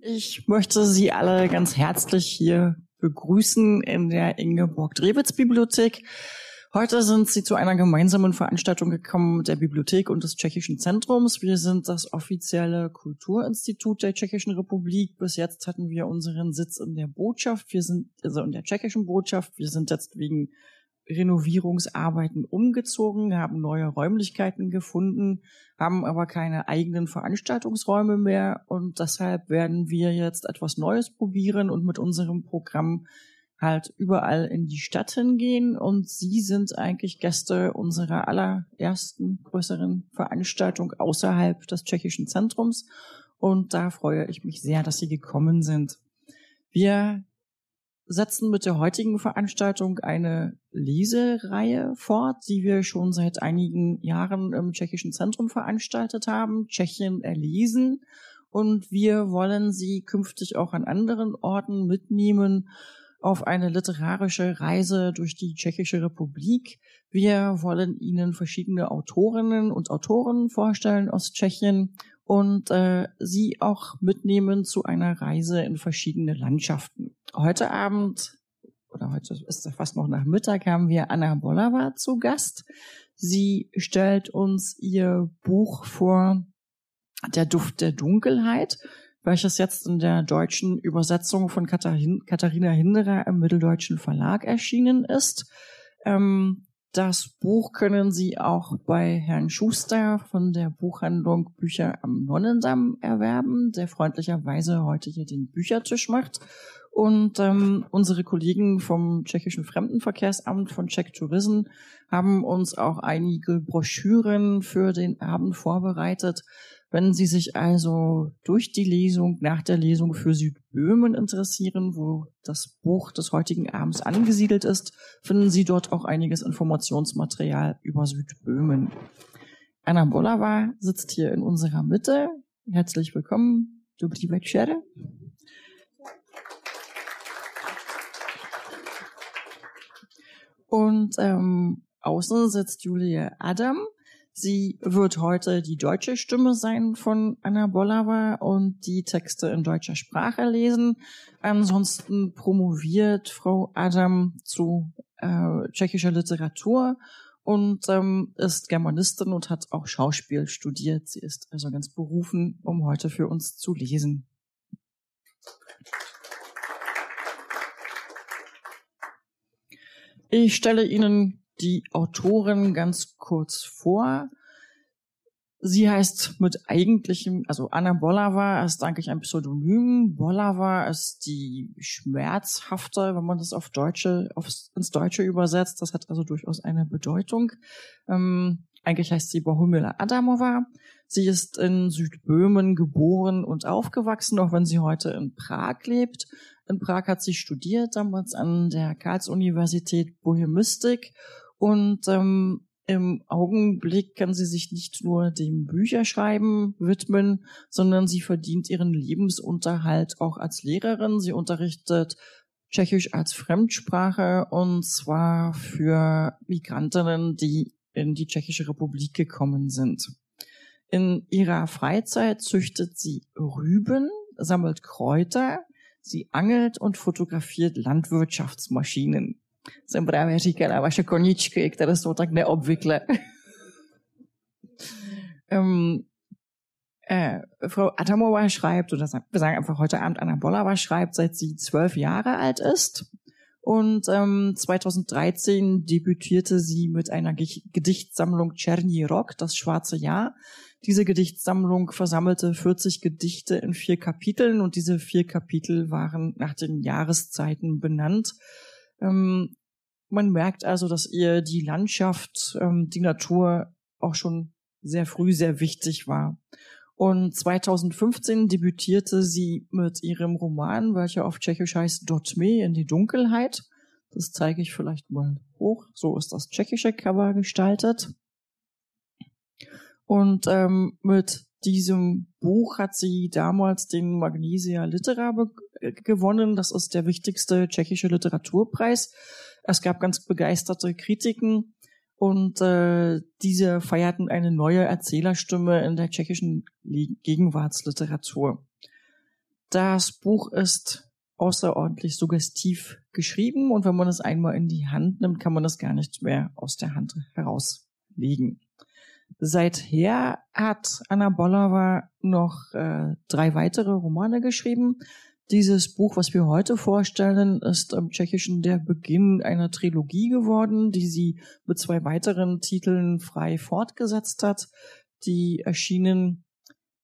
Ich möchte Sie alle ganz herzlich hier begrüßen in der Ingeborg-Drewitz-Bibliothek. Heute sind Sie zu einer gemeinsamen Veranstaltung gekommen der Bibliothek und des Tschechischen Zentrums. Wir sind das offizielle Kulturinstitut der Tschechischen Republik. Bis jetzt hatten wir unseren Sitz in der Botschaft. Wir sind also in der tschechischen Botschaft. Wir sind jetzt wegen Renovierungsarbeiten umgezogen, haben neue Räumlichkeiten gefunden, haben aber keine eigenen Veranstaltungsräume mehr. Und deshalb werden wir jetzt etwas Neues probieren und mit unserem Programm halt überall in die Stadt hingehen. Und Sie sind eigentlich Gäste unserer allerersten größeren Veranstaltung außerhalb des tschechischen Zentrums. Und da freue ich mich sehr, dass Sie gekommen sind. Wir setzen mit der heutigen Veranstaltung eine Lesereihe fort, die wir schon seit einigen Jahren im tschechischen Zentrum veranstaltet haben, Tschechien erlesen. Und wir wollen Sie künftig auch an anderen Orten mitnehmen auf eine literarische Reise durch die Tschechische Republik. Wir wollen Ihnen verschiedene Autorinnen und Autoren vorstellen aus Tschechien und äh, Sie auch mitnehmen zu einer Reise in verschiedene Landschaften. Heute Abend oder heute ist es fast noch nach Mittag haben wir Anna Bollava zu Gast. Sie stellt uns ihr Buch vor Der Duft der Dunkelheit welches jetzt in der deutschen Übersetzung von Katharina Hinderer im Mitteldeutschen Verlag erschienen ist. Ähm, das Buch können Sie auch bei Herrn Schuster von der Buchhandlung Bücher am Nonnendamm erwerben, der freundlicherweise heute hier den Büchertisch macht. Und ähm, unsere Kollegen vom tschechischen Fremdenverkehrsamt von Czech Tourism haben uns auch einige Broschüren für den Abend vorbereitet. Wenn Sie sich also durch die Lesung, nach der Lesung für Südböhmen interessieren, wo das Buch des heutigen Abends angesiedelt ist, finden Sie dort auch einiges Informationsmaterial über Südböhmen. Anna Bolava sitzt hier in unserer Mitte. Herzlich willkommen. Dobrý večer. Und ähm, außen sitzt Julia Adam. Sie wird heute die deutsche Stimme sein von Anna Bollava und die Texte in deutscher Sprache lesen. Ansonsten promoviert Frau Adam zu äh, tschechischer Literatur und ähm, ist Germanistin und hat auch Schauspiel studiert. Sie ist also ganz berufen, um heute für uns zu lesen. Ich stelle Ihnen die Autorin ganz kurz vor. Sie heißt mit eigentlichem, also Anna Bolava ist eigentlich ein Pseudonym. Bolava ist die schmerzhafte, wenn man das auf Deutsche, aufs, ins Deutsche übersetzt. Das hat also durchaus eine Bedeutung. Ähm, eigentlich heißt sie Bohumila Adamova. Sie ist in Südböhmen geboren und aufgewachsen, auch wenn sie heute in Prag lebt. In Prag hat sie studiert, damals an der Karls-Universität Bohemistik und ähm, im Augenblick kann sie sich nicht nur dem Bücherschreiben widmen, sondern sie verdient ihren Lebensunterhalt auch als Lehrerin. Sie unterrichtet Tschechisch als Fremdsprache und zwar für Migrantinnen, die in die Tschechische Republik gekommen sind. In ihrer Freizeit züchtet sie Rüben, sammelt Kräuter, sie angelt und fotografiert Landwirtschaftsmaschinen jsem právě říkala, vaše koničky, které jsou tak neobvyklé. um, äh, Frau Adamova schreibt, oder wir sagen einfach heute Abend, Anna Bollava schreibt, seit sie zwölf Jahre alt ist. Und ähm, 2013 debütierte sie mit einer Gedichtsammlung Czerny Rock, das schwarze Jahr. Diese Gedichtsammlung versammelte 40 Gedichte in vier Kapiteln und diese vier Kapitel waren nach den Jahreszeiten benannt. Ähm, man merkt also, dass ihr die Landschaft, ähm, die Natur auch schon sehr früh sehr wichtig war. Und 2015 debütierte sie mit ihrem Roman, welcher auf Tschechisch heißt Dotme in die Dunkelheit. Das zeige ich vielleicht mal hoch. So ist das tschechische Cover gestaltet. Und ähm, mit diesem Buch hat sie damals den Magnesia Litera gewonnen. Das ist der wichtigste tschechische Literaturpreis. Es gab ganz begeisterte Kritiken Und äh, diese feierten eine neue Erzählerstimme in der tschechischen Gegenwartsliteratur. Das Buch ist außerordentlich suggestiv geschrieben und wenn man es einmal in die Hand nimmt, kann man es gar nicht mehr aus der Hand herauslegen. Seither hat Anna Bollowa noch äh, drei weitere Romane geschrieben. Dieses Buch, was wir heute vorstellen, ist im Tschechischen der Beginn einer Trilogie geworden, die sie mit zwei weiteren Titeln frei fortgesetzt hat. Die erschienen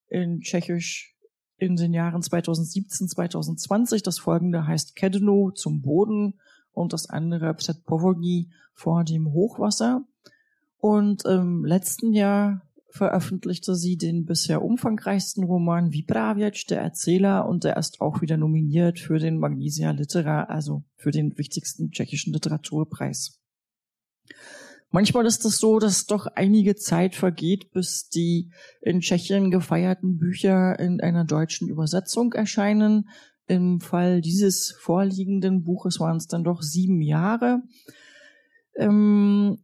in Tschechisch in den Jahren 2017, 2020. Das folgende heißt Kedno zum Boden und das andere Pset Povodní vor dem Hochwasser. Und im letzten Jahr veröffentlichte sie den bisher umfangreichsten Roman Vypravěč, der Erzähler, und der ist auch wieder nominiert für den Magnesia Litera, also für den wichtigsten tschechischen Literaturpreis. Manchmal ist es so, dass doch einige Zeit vergeht, bis die in Tschechien gefeierten Bücher in einer deutschen Übersetzung erscheinen. Im Fall dieses vorliegenden Buches waren es dann doch sieben Jahre. Ähm,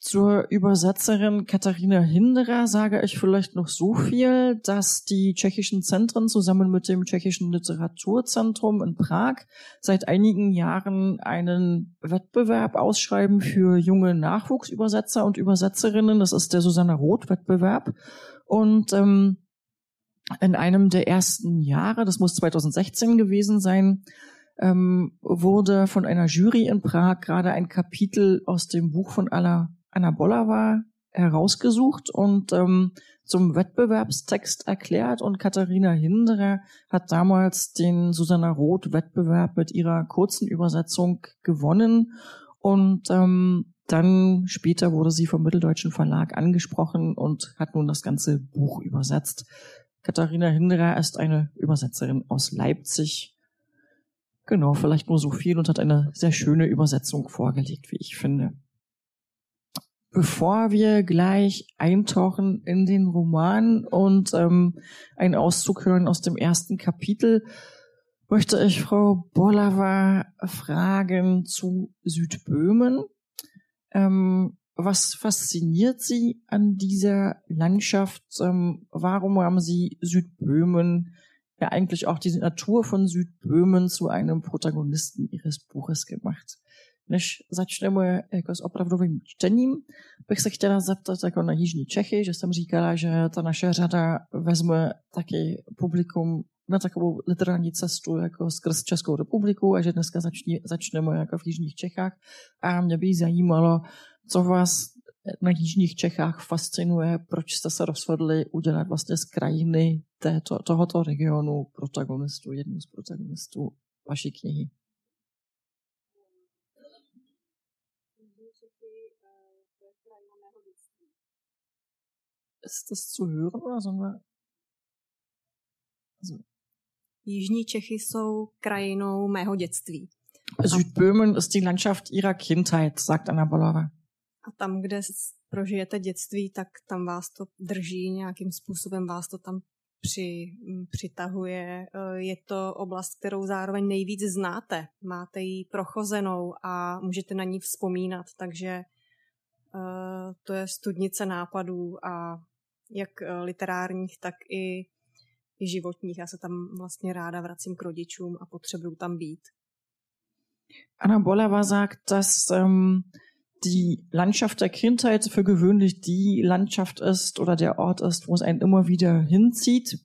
zur Übersetzerin Katharina Hinderer sage ich vielleicht noch so viel, dass die tschechischen Zentren zusammen mit dem tschechischen Literaturzentrum in Prag seit einigen Jahren einen Wettbewerb ausschreiben für junge Nachwuchsübersetzer und Übersetzerinnen. Das ist der Susanna Roth Wettbewerb. Und ähm, in einem der ersten Jahre, das muss 2016 gewesen sein, ähm, wurde von einer Jury in Prag gerade ein Kapitel aus dem Buch von Anna Anna Boller war herausgesucht und ähm, zum Wettbewerbstext erklärt und Katharina Hinderer hat damals den Susanna Roth Wettbewerb mit ihrer kurzen Übersetzung gewonnen und ähm, dann später wurde sie vom Mitteldeutschen Verlag angesprochen und hat nun das ganze Buch übersetzt. Katharina Hinderer ist eine Übersetzerin aus Leipzig. Genau, vielleicht nur so viel und hat eine sehr schöne Übersetzung vorgelegt, wie ich finde. Bevor wir gleich eintauchen in den Roman und ähm, einen Auszug hören aus dem ersten Kapitel, möchte ich Frau Bolava fragen zu Südböhmen. Ähm, was fasziniert Sie an dieser Landschaft? Ähm, warum haben Sie Südböhmen, ja eigentlich auch die Natur von Südböhmen zu einem Protagonisten Ihres Buches gemacht? Než začneme jako s opravdovým čtením, bych se chtěla zeptat jako na Jižní Čechy, že jsem říkala, že ta naše řada vezme taky publikum na takovou literární cestu jako skrz Českou republiku a že dneska začni, začneme jako v Jižních Čechách. A mě by zajímalo, co vás na Jižních Čechách fascinuje, proč jste se rozhodli udělat vlastně z krajiny této, tohoto regionu protagonistu, jednu z protagonistů vaší knihy. Ist das zu hören oder sollen wir? Also. Jižní Čechy jsou krajinou mého dětství. Südböhmen ist die Landschaft ihrer Kindheit, sagt Anna Bolova. A tam, kde prožijete dětství, tak tam vás to drží, nějakým způsobem vás to tam při, přitahuje. E, je to oblast, kterou zároveň nejvíc znáte. Máte ji prochozenou a můžete na ní vzpomínat, takže uh, to je studnice nápadů a jak eh, literárních, tak i, i životních. Já se tam vlastně ráda vracím k rodičům a potřebuju tam být. Anna Bollewa sagt, dass ähm, die Landschaft der Kindheit für gewöhnlich die Landschaft ist oder der Ort ist, wo es einen immer wieder hinzieht.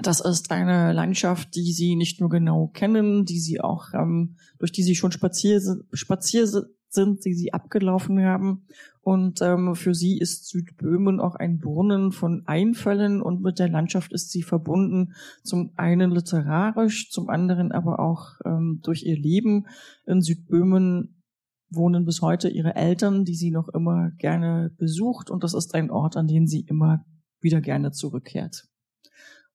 Das ist eine Landschaft, die sie nicht nur genau kennen, die sie auch ähm, durch die sie schon spazier, spazier sind, die sie abgelaufen haben. Und ähm, für sie ist Südböhmen auch ein Brunnen von Einfällen und mit der Landschaft ist sie verbunden, zum einen literarisch, zum anderen aber auch ähm, durch ihr Leben. In Südböhmen wohnen bis heute ihre Eltern, die sie noch immer gerne besucht und das ist ein Ort, an den sie immer wieder gerne zurückkehrt.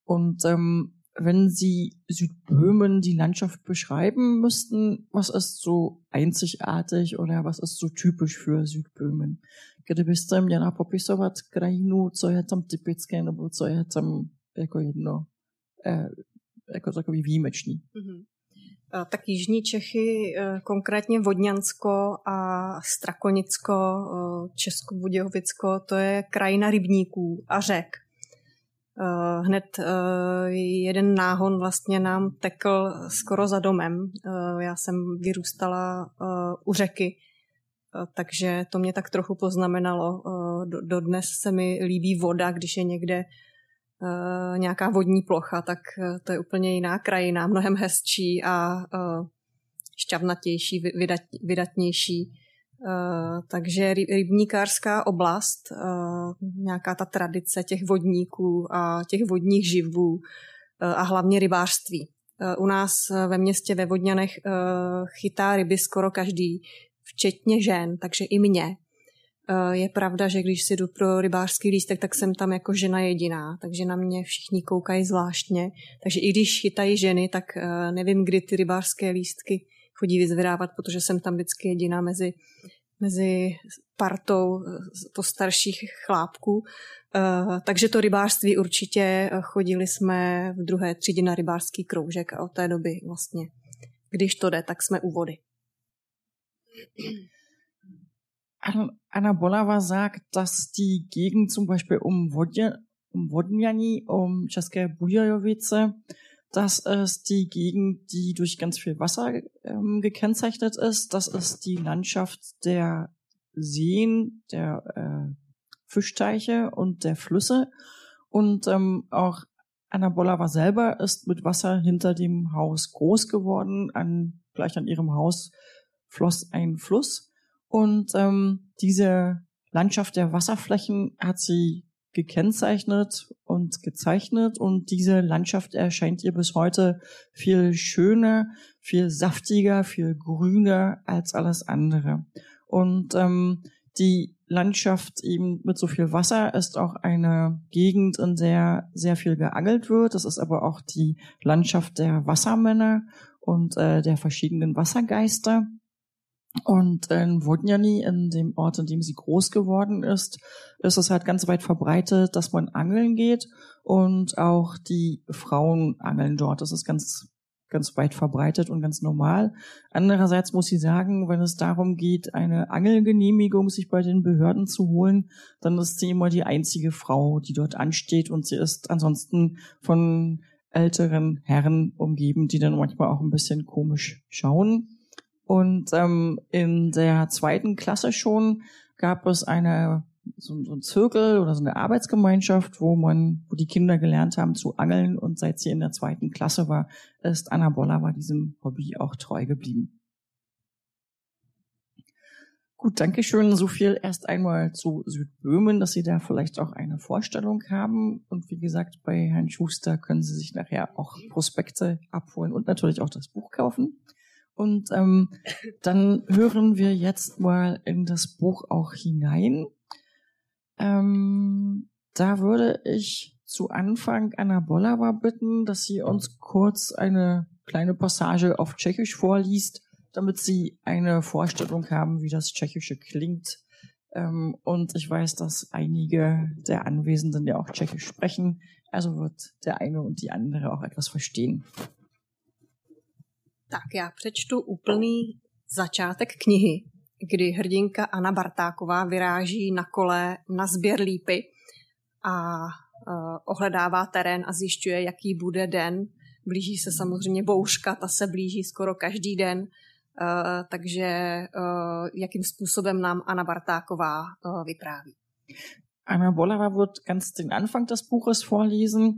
Und ähm, wenn Sie Südböhmen die Landschaft beschreiben müssten, was ist so einzigartig oder was ist so typisch für Südböhmen? Kdybyste měla popisovat krajinu, co je tam typické nebo co je tam jako jedno, eh, jako takový výjimečný. Mm-hmm. Tak jižní Čechy, konkrétně Vodňansko a Strakonicko, Česko-Budějovicko, to je krajina rybníků a řek. Hned jeden náhon vlastně nám tekl skoro za domem. Já jsem vyrůstala u řeky, takže to mě tak trochu poznamenalo. Dodnes se mi líbí voda, když je někde nějaká vodní plocha, tak to je úplně jiná krajina, mnohem hezčí a šťavnatější, vydat, vydatnější. Uh, takže rybníkářská oblast, uh, nějaká ta tradice těch vodníků a těch vodních živů uh, a hlavně rybářství. U nás ve městě ve Vodňanech chytá ryby skoro každý, včetně žen, takže i mě. Eh, je pravda, že když si jdu pro rybářský lístek, tak jsem tam jako žena jediná, takže na mě všichni koukají zvláštně. Takže i když chytají ženy, tak eh, nevím, kdy ty rybářské lístky chodí vyzvedávat, protože jsem tam vždycky jediná mezi, mezi partou eh, postarších chlápků. Takže to rybářství určitě chodili jsme v druhé třídě na rybářský kroužek a od té doby vlastně, když to jde, tak jsme u vody. Anna Bolava sagt, dass die Gegend zum Beispiel um, Wodje, um Wodnjani, um České Bujajovice, das ist die Gegend, die durch ganz viel Wasser ähm, gekennzeichnet ist. Das ist die Landschaft der Seen, der äh, Fischteiche und der Flüsse. Und ähm, auch Anna Bolava selber ist mit Wasser hinter dem Haus groß geworden. An, gleich an ihrem Haus floss ein Fluss. Und ähm, diese Landschaft der Wasserflächen hat sie gekennzeichnet und gezeichnet und diese Landschaft erscheint ihr bis heute viel schöner, viel saftiger, viel grüner als alles andere. Und ähm, die Landschaft eben mit so viel Wasser ist auch eine Gegend, in der sehr viel geangelt wird. Das ist aber auch die Landschaft der Wassermänner und äh, der verschiedenen Wassergeister. Und in Vodnjani, in dem Ort, in dem sie groß geworden ist, ist es halt ganz weit verbreitet, dass man angeln geht und auch die Frauen angeln dort. Das ist ganz, ganz weit verbreitet und ganz normal. Andererseits muss ich sagen, wenn es darum geht, eine Angelgenehmigung sich bei den Behörden zu holen, dann ist sie immer die einzige Frau, die dort ansteht und sie ist ansonsten von älteren Herren umgeben, die dann manchmal auch ein bisschen komisch schauen. Und ähm, in der zweiten Klasse schon gab es eine so, so ein Zirkel oder so eine Arbeitsgemeinschaft, wo man, wo die Kinder gelernt haben zu angeln und seit sie in der zweiten Klasse war, ist Anna Boller bei diesem Hobby auch treu geblieben. Gut, danke schön. So viel erst einmal zu Südböhmen, dass Sie da vielleicht auch eine Vorstellung haben. Und wie gesagt, bei Herrn Schuster können Sie sich nachher auch Prospekte abholen und natürlich auch das Buch kaufen. Und ähm, dann hören wir jetzt mal in das Buch auch hinein. Ähm, da würde ich zu Anfang Anna Bollava bitten, dass sie uns kurz eine kleine Passage auf Tschechisch vorliest, damit Sie eine Vorstellung haben, wie das Tschechische klingt. Ähm, und ich weiß, dass einige der Anwesenden ja auch Tschechisch sprechen, also wird der eine und die andere auch etwas verstehen. Tak já přečtu úplný začátek knihy, kdy hrdinka Anna Bartáková vyráží na kole na sběr lípy a uh, ohledává terén a zjišťuje, jaký bude den. Blíží se samozřejmě bouřka, ta se blíží skoro každý den, uh, takže uh, jakým způsobem nám Anna Bartáková vypráví. Anna Bolava wird ganz den Anfang des Buches vorlesen.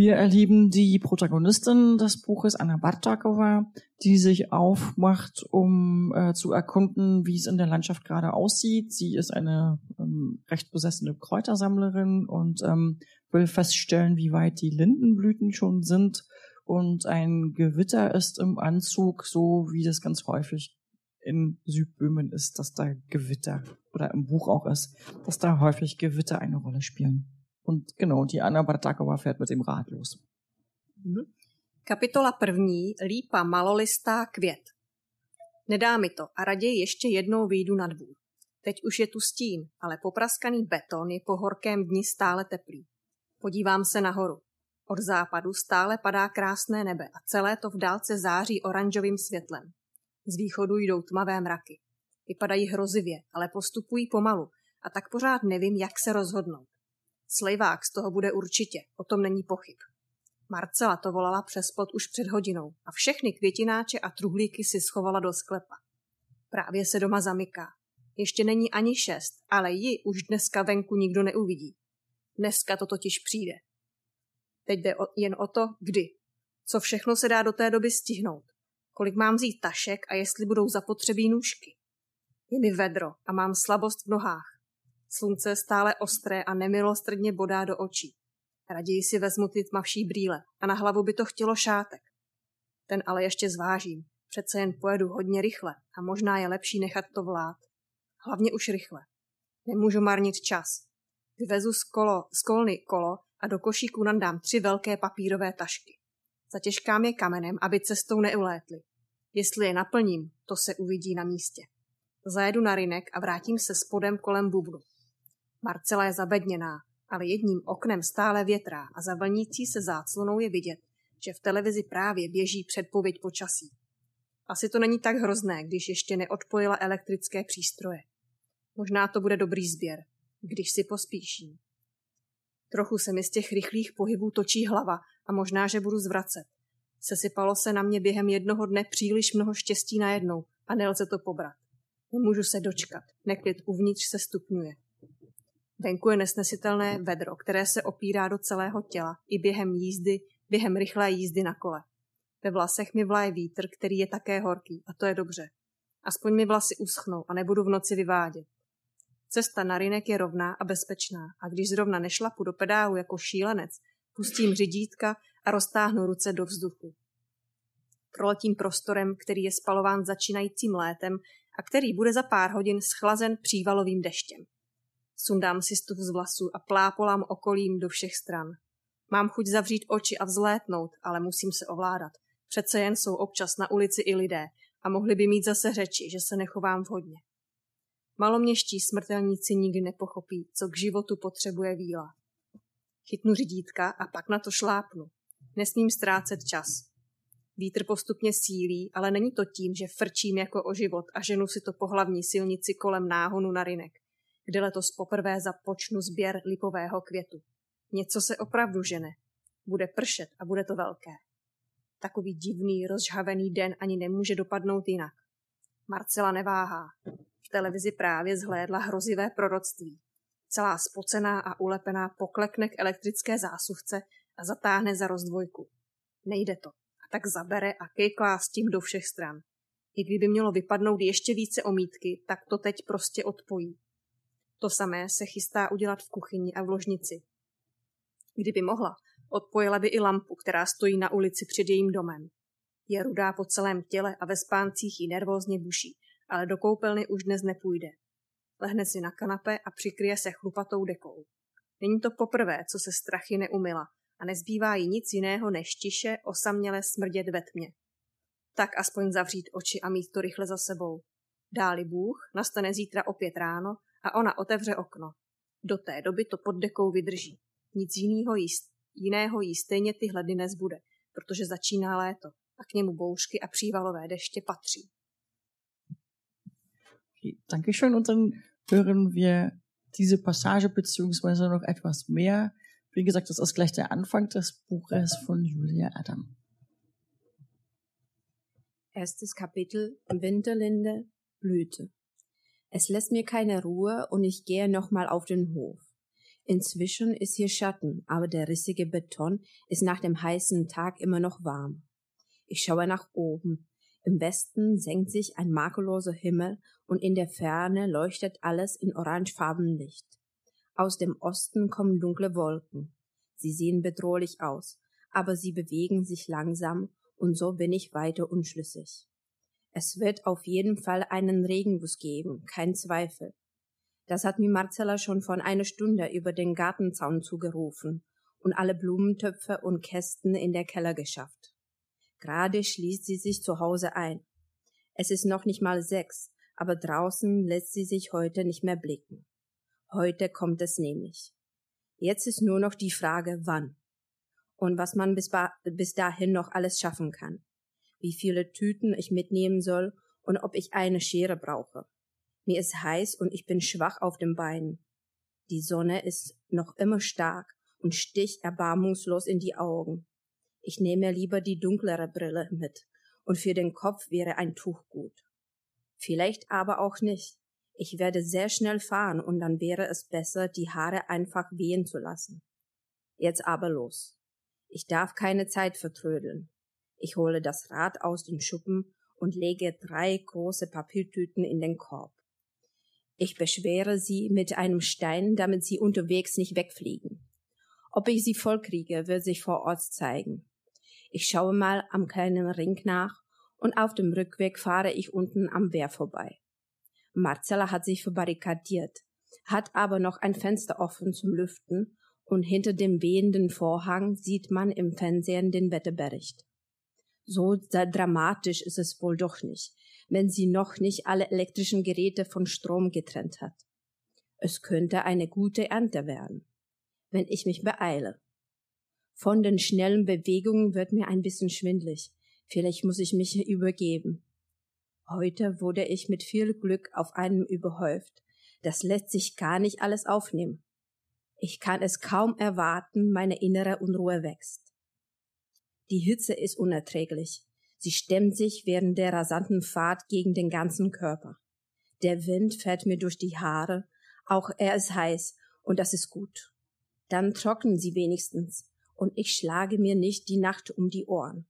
Wir erleben die Protagonistin des Buches, Anna Bartakova, die sich aufmacht, um äh, zu erkunden, wie es in der Landschaft gerade aussieht. Sie ist eine ähm, recht besessene Kräutersammlerin und ähm, will feststellen, wie weit die Lindenblüten schon sind. Und ein Gewitter ist im Anzug, so wie das ganz häufig in Südböhmen ist, dass da Gewitter oder im Buch auch ist, dass da häufig Gewitter eine Rolle spielen. Und genau, die Anna Bartakova fährt mit dem Rad los. Mhm. Kapitola první, lípa malolistá květ. Nedá mi to a raději ještě jednou výjdu na dvůr. Teď už je tu stín, ale popraskaný beton je po horkém dni stále teplý. Podívám se nahoru. Od západu stále padá krásné nebe a celé to v dálce září oranžovým světlem. Z východu jdou tmavé mraky. Vypadají hrozivě, ale postupují pomalu a tak pořád nevím, jak se rozhodnout. Slejvák z toho bude určitě, o tom není pochyb. Marcela to volala přes plot už před hodinou a všechny květináče a truhlíky si schovala do sklepa. Právě se doma zamyká. Ještě není ani šest, ale ji už dneska venku nikdo neuvidí. Dneska to totiž přijde. Teď jde o, jen o to, kdy. Co všechno se dá do té doby stihnout. Kolik mám vzít tašek a jestli budou zapotřebí nůžky. Je mi vedro a mám slabost v nohách. Slunce stále ostré a nemilostrdně bodá do očí. Raději si vezmu ty tmavší brýle a na hlavu by to chtělo šátek. Ten ale ještě zvážím. Přece jen pojedu hodně rychle a možná je lepší nechat to vlád. Hlavně už rychle. Nemůžu marnit čas. Vyvezu z, kolo, z kolny kolo a do košíku nandám tři velké papírové tašky. Zatěžkám je kamenem, aby cestou neulétly. Jestli je naplním, to se uvidí na místě. Zajedu na rynek a vrátím se spodem kolem bubnu. Marcela je zabedněná, ale jedním oknem stále větrá a za vlnící se záclonou je vidět, že v televizi právě běží předpověď počasí. Asi to není tak hrozné, když ještě neodpojila elektrické přístroje. Možná to bude dobrý sběr, když si pospíším. Trochu se mi z těch rychlých pohybů točí hlava a možná, že budu zvracet. Sesypalo se na mě během jednoho dne příliš mnoho štěstí najednou a nelze to pobrat. Nemůžu se dočkat, neklid uvnitř se stupňuje. Venku je nesnesitelné vedro, které se opírá do celého těla i během jízdy, během rychlé jízdy na kole. Ve vlasech mi vlaje vítr, který je také horký, a to je dobře. Aspoň mi vlasy uschnou a nebudu v noci vyvádět. Cesta na rynek je rovná a bezpečná a když zrovna nešlapu do pedálu jako šílenec, pustím řidítka a roztáhnu ruce do vzduchu. Proletím prostorem, který je spalován začínajícím létem a který bude za pár hodin schlazen přívalovým deštěm. Sundám si stup z vlasů a plápolám okolím do všech stran. Mám chuť zavřít oči a vzlétnout, ale musím se ovládat. Přece jen jsou občas na ulici i lidé a mohli by mít zase řeči, že se nechovám vhodně. Maloměští smrtelníci nikdy nepochopí, co k životu potřebuje víla. Chytnu řídítka a pak na to šlápnu. Nesmím ztrácet čas. Vítr postupně sílí, ale není to tím, že frčím jako o život a ženu si to po hlavní silnici kolem náhonu na rynek kde letos poprvé započnu sběr lipového květu. Něco se opravdu žene. Bude pršet a bude to velké. Takový divný, rozžhavený den ani nemůže dopadnout jinak. Marcela neváhá. V televizi právě zhlédla hrozivé proroctví. Celá spocená a ulepená poklekne k elektrické zásuvce a zatáhne za rozdvojku. Nejde to. A tak zabere a kejklá s tím do všech stran. I kdyby mělo vypadnout ještě více omítky, tak to teď prostě odpojí. To samé se chystá udělat v kuchyni a v ložnici. Kdyby mohla, odpojila by i lampu, která stojí na ulici před jejím domem. Je rudá po celém těle a ve spáncích jí nervózně buší, ale do koupelny už dnes nepůjde. Lehne si na kanape a přikryje se chlupatou dekou. Není to poprvé, co se strachy neumila a nezbývá jí nic jiného než tiše osaměle smrdět ve tmě. Tak aspoň zavřít oči a mít to rychle za sebou. Dáli Bůh, nastane zítra opět ráno a ona otevře okno. Do té doby to pod dekou vydrží. Nic jiného jí, jiného jí stejně tyhle dny nezbude, protože začíná léto a k němu bouřky a přívalové deště patří. Okay, Dankeschön und dann hören wir diese Passage beziehungsweise noch etwas mehr. Wie gesagt, das ist gleich der Anfang des Buches von Julia Adam. Erstes Kapitel Winterlinde Blüte. Es lässt mir keine Ruhe und ich gehe nochmal auf den Hof. Inzwischen ist hier Schatten, aber der rissige Beton ist nach dem heißen Tag immer noch warm. Ich schaue nach oben. Im Westen senkt sich ein makelloser Himmel und in der Ferne leuchtet alles in orangefarbenem Licht. Aus dem Osten kommen dunkle Wolken. Sie sehen bedrohlich aus, aber sie bewegen sich langsam und so bin ich weiter unschlüssig. Es wird auf jeden Fall einen Regenguss geben, kein Zweifel. Das hat mir Marcella schon vor einer Stunde über den Gartenzaun zugerufen und alle Blumentöpfe und Kästen in der Keller geschafft. Gerade schließt sie sich zu Hause ein. Es ist noch nicht mal sechs, aber draußen lässt sie sich heute nicht mehr blicken. Heute kommt es nämlich. Jetzt ist nur noch die Frage, wann. und was man bis, bis dahin noch alles schaffen kann. Wie viele Tüten ich mitnehmen soll und ob ich eine Schere brauche. Mir ist heiß und ich bin schwach auf den Beinen. Die Sonne ist noch immer stark und sticht erbarmungslos in die Augen. Ich nehme lieber die dunklere Brille mit und für den Kopf wäre ein Tuch gut. Vielleicht aber auch nicht. Ich werde sehr schnell fahren und dann wäre es besser, die Haare einfach wehen zu lassen. Jetzt aber los. Ich darf keine Zeit vertrödeln. Ich hole das Rad aus den Schuppen und lege drei große Papiertüten in den Korb. Ich beschwere sie mit einem Stein, damit sie unterwegs nicht wegfliegen. Ob ich sie vollkriege, wird sich vor Ort zeigen. Ich schaue mal am kleinen Ring nach und auf dem Rückweg fahre ich unten am Wehr vorbei. Marcella hat sich verbarrikadiert, hat aber noch ein Fenster offen zum Lüften und hinter dem wehenden Vorhang sieht man im Fernsehen den Wetterbericht. So dramatisch ist es wohl doch nicht, wenn sie noch nicht alle elektrischen Geräte von Strom getrennt hat. Es könnte eine gute Ernte werden, wenn ich mich beeile. Von den schnellen Bewegungen wird mir ein bisschen schwindlig. Vielleicht muss ich mich übergeben. Heute wurde ich mit viel Glück auf einem überhäuft. Das lässt sich gar nicht alles aufnehmen. Ich kann es kaum erwarten, meine innere Unruhe wächst. Die Hitze ist unerträglich. Sie stemmt sich während der rasanten Fahrt gegen den ganzen Körper. Der Wind fährt mir durch die Haare, auch er ist heiß, und das ist gut. Dann trocknen sie wenigstens, und ich schlage mir nicht die Nacht um die Ohren.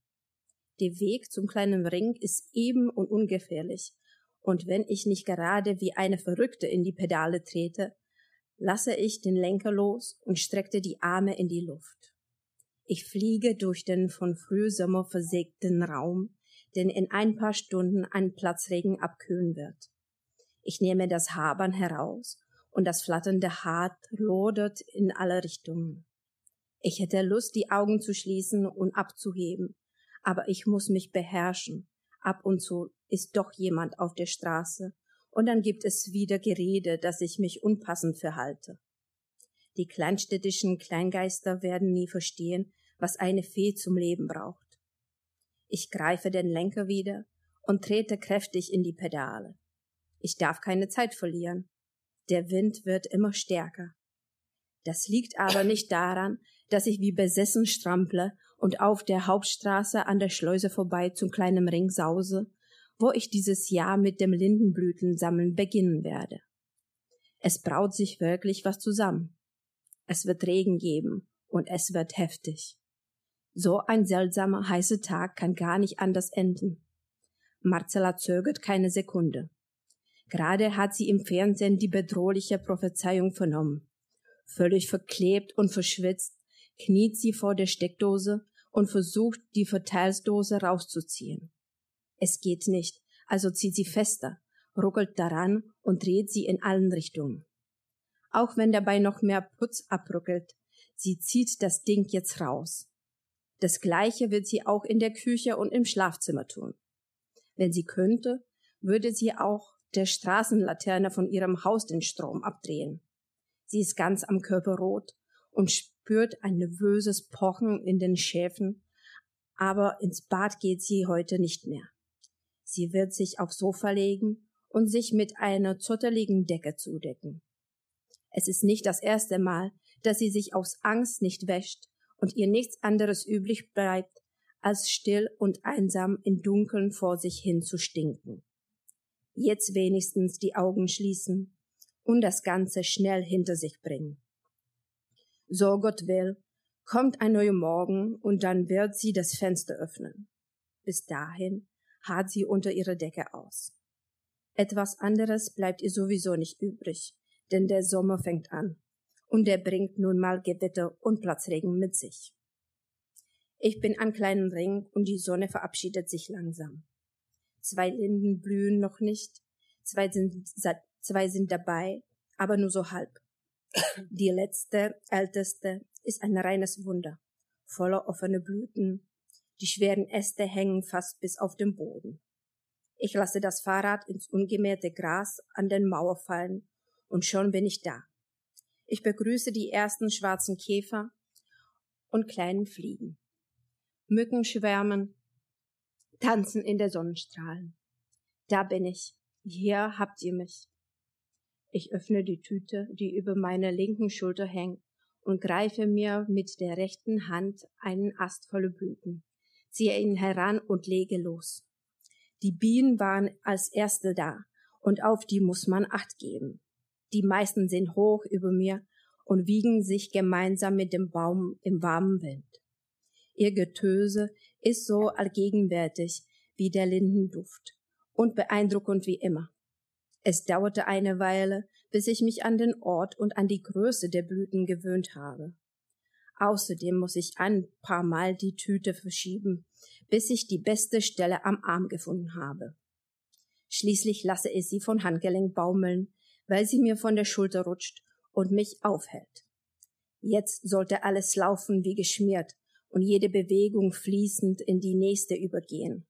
Der Weg zum kleinen Ring ist eben und ungefährlich, und wenn ich nicht gerade wie eine Verrückte in die Pedale trete, lasse ich den Lenker los und streckte die Arme in die Luft. Ich fliege durch den von Frühsommer versägten Raum, den in ein paar Stunden ein Platzregen abkühlen wird. Ich nehme das Habern heraus und das flatternde Haar lodert in alle Richtungen. Ich hätte Lust, die Augen zu schließen und abzuheben, aber ich muss mich beherrschen. Ab und zu ist doch jemand auf der Straße und dann gibt es wieder Gerede, dass ich mich unpassend verhalte. Die kleinstädtischen Kleingeister werden nie verstehen, was eine Fee zum Leben braucht. Ich greife den Lenker wieder und trete kräftig in die Pedale. Ich darf keine Zeit verlieren. Der Wind wird immer stärker. Das liegt aber nicht daran, dass ich wie besessen strample und auf der Hauptstraße an der Schleuse vorbei zum kleinen Ring sause wo ich dieses Jahr mit dem Lindenblütensammeln beginnen werde. Es braut sich wirklich was zusammen. Es wird Regen geben und es wird heftig. So ein seltsamer heißer Tag kann gar nicht anders enden. Marcella zögert keine Sekunde. Gerade hat sie im Fernsehen die bedrohliche Prophezeiung vernommen. Völlig verklebt und verschwitzt kniet sie vor der Steckdose und versucht, die Verteilsdose rauszuziehen. Es geht nicht, also zieht sie fester, ruckelt daran und dreht sie in allen Richtungen. Auch wenn dabei noch mehr Putz abruckelt, sie zieht das Ding jetzt raus. Das gleiche wird sie auch in der Küche und im Schlafzimmer tun. Wenn sie könnte, würde sie auch der Straßenlaterne von ihrem Haus den Strom abdrehen. Sie ist ganz am Körper rot und spürt ein nervöses Pochen in den Schäfen, aber ins Bad geht sie heute nicht mehr. Sie wird sich aufs Sofa legen und sich mit einer zotteligen Decke zudecken. Es ist nicht das erste Mal, dass sie sich aus Angst nicht wäscht und ihr nichts anderes übrig bleibt, als still und einsam im Dunkeln vor sich hin zu stinken. Jetzt wenigstens die Augen schließen und das Ganze schnell hinter sich bringen. So Gott will, kommt ein neuer Morgen und dann wird sie das Fenster öffnen. Bis dahin hart sie unter ihrer Decke aus. Etwas anderes bleibt ihr sowieso nicht übrig, denn der Sommer fängt an und der bringt nun mal Gewitter und Platzregen mit sich. Ich bin an kleinen Ring und die Sonne verabschiedet sich langsam. Zwei Linden blühen noch nicht, zwei sind, zwei sind dabei, aber nur so halb. Die letzte, älteste, ist ein reines Wunder, voller offene Blüten, die schweren Äste hängen fast bis auf den Boden. Ich lasse das Fahrrad ins ungemähte Gras an den Mauer fallen und schon bin ich da. Ich begrüße die ersten schwarzen Käfer und kleinen Fliegen. Mücken schwärmen, tanzen in der Sonnenstrahlen. Da bin ich. Hier habt ihr mich. Ich öffne die Tüte, die über meiner linken Schulter hängt, und greife mir mit der rechten Hand einen Ast voller Blüten, ziehe ihn heran und lege los. Die Bienen waren als erste da, und auf die muss man Acht geben. Die meisten sind hoch über mir und wiegen sich gemeinsam mit dem Baum im warmen Wind. Ihr Getöse ist so allgegenwärtig wie der Lindenduft und beeindruckend wie immer. Es dauerte eine Weile, bis ich mich an den Ort und an die Größe der Blüten gewöhnt habe. Außerdem muss ich ein paar Mal die Tüte verschieben, bis ich die beste Stelle am Arm gefunden habe. Schließlich lasse ich sie von Handgelenk baumeln, weil sie mir von der Schulter rutscht und mich aufhält. Jetzt sollte alles laufen wie geschmiert und jede Bewegung fließend in die nächste übergehen.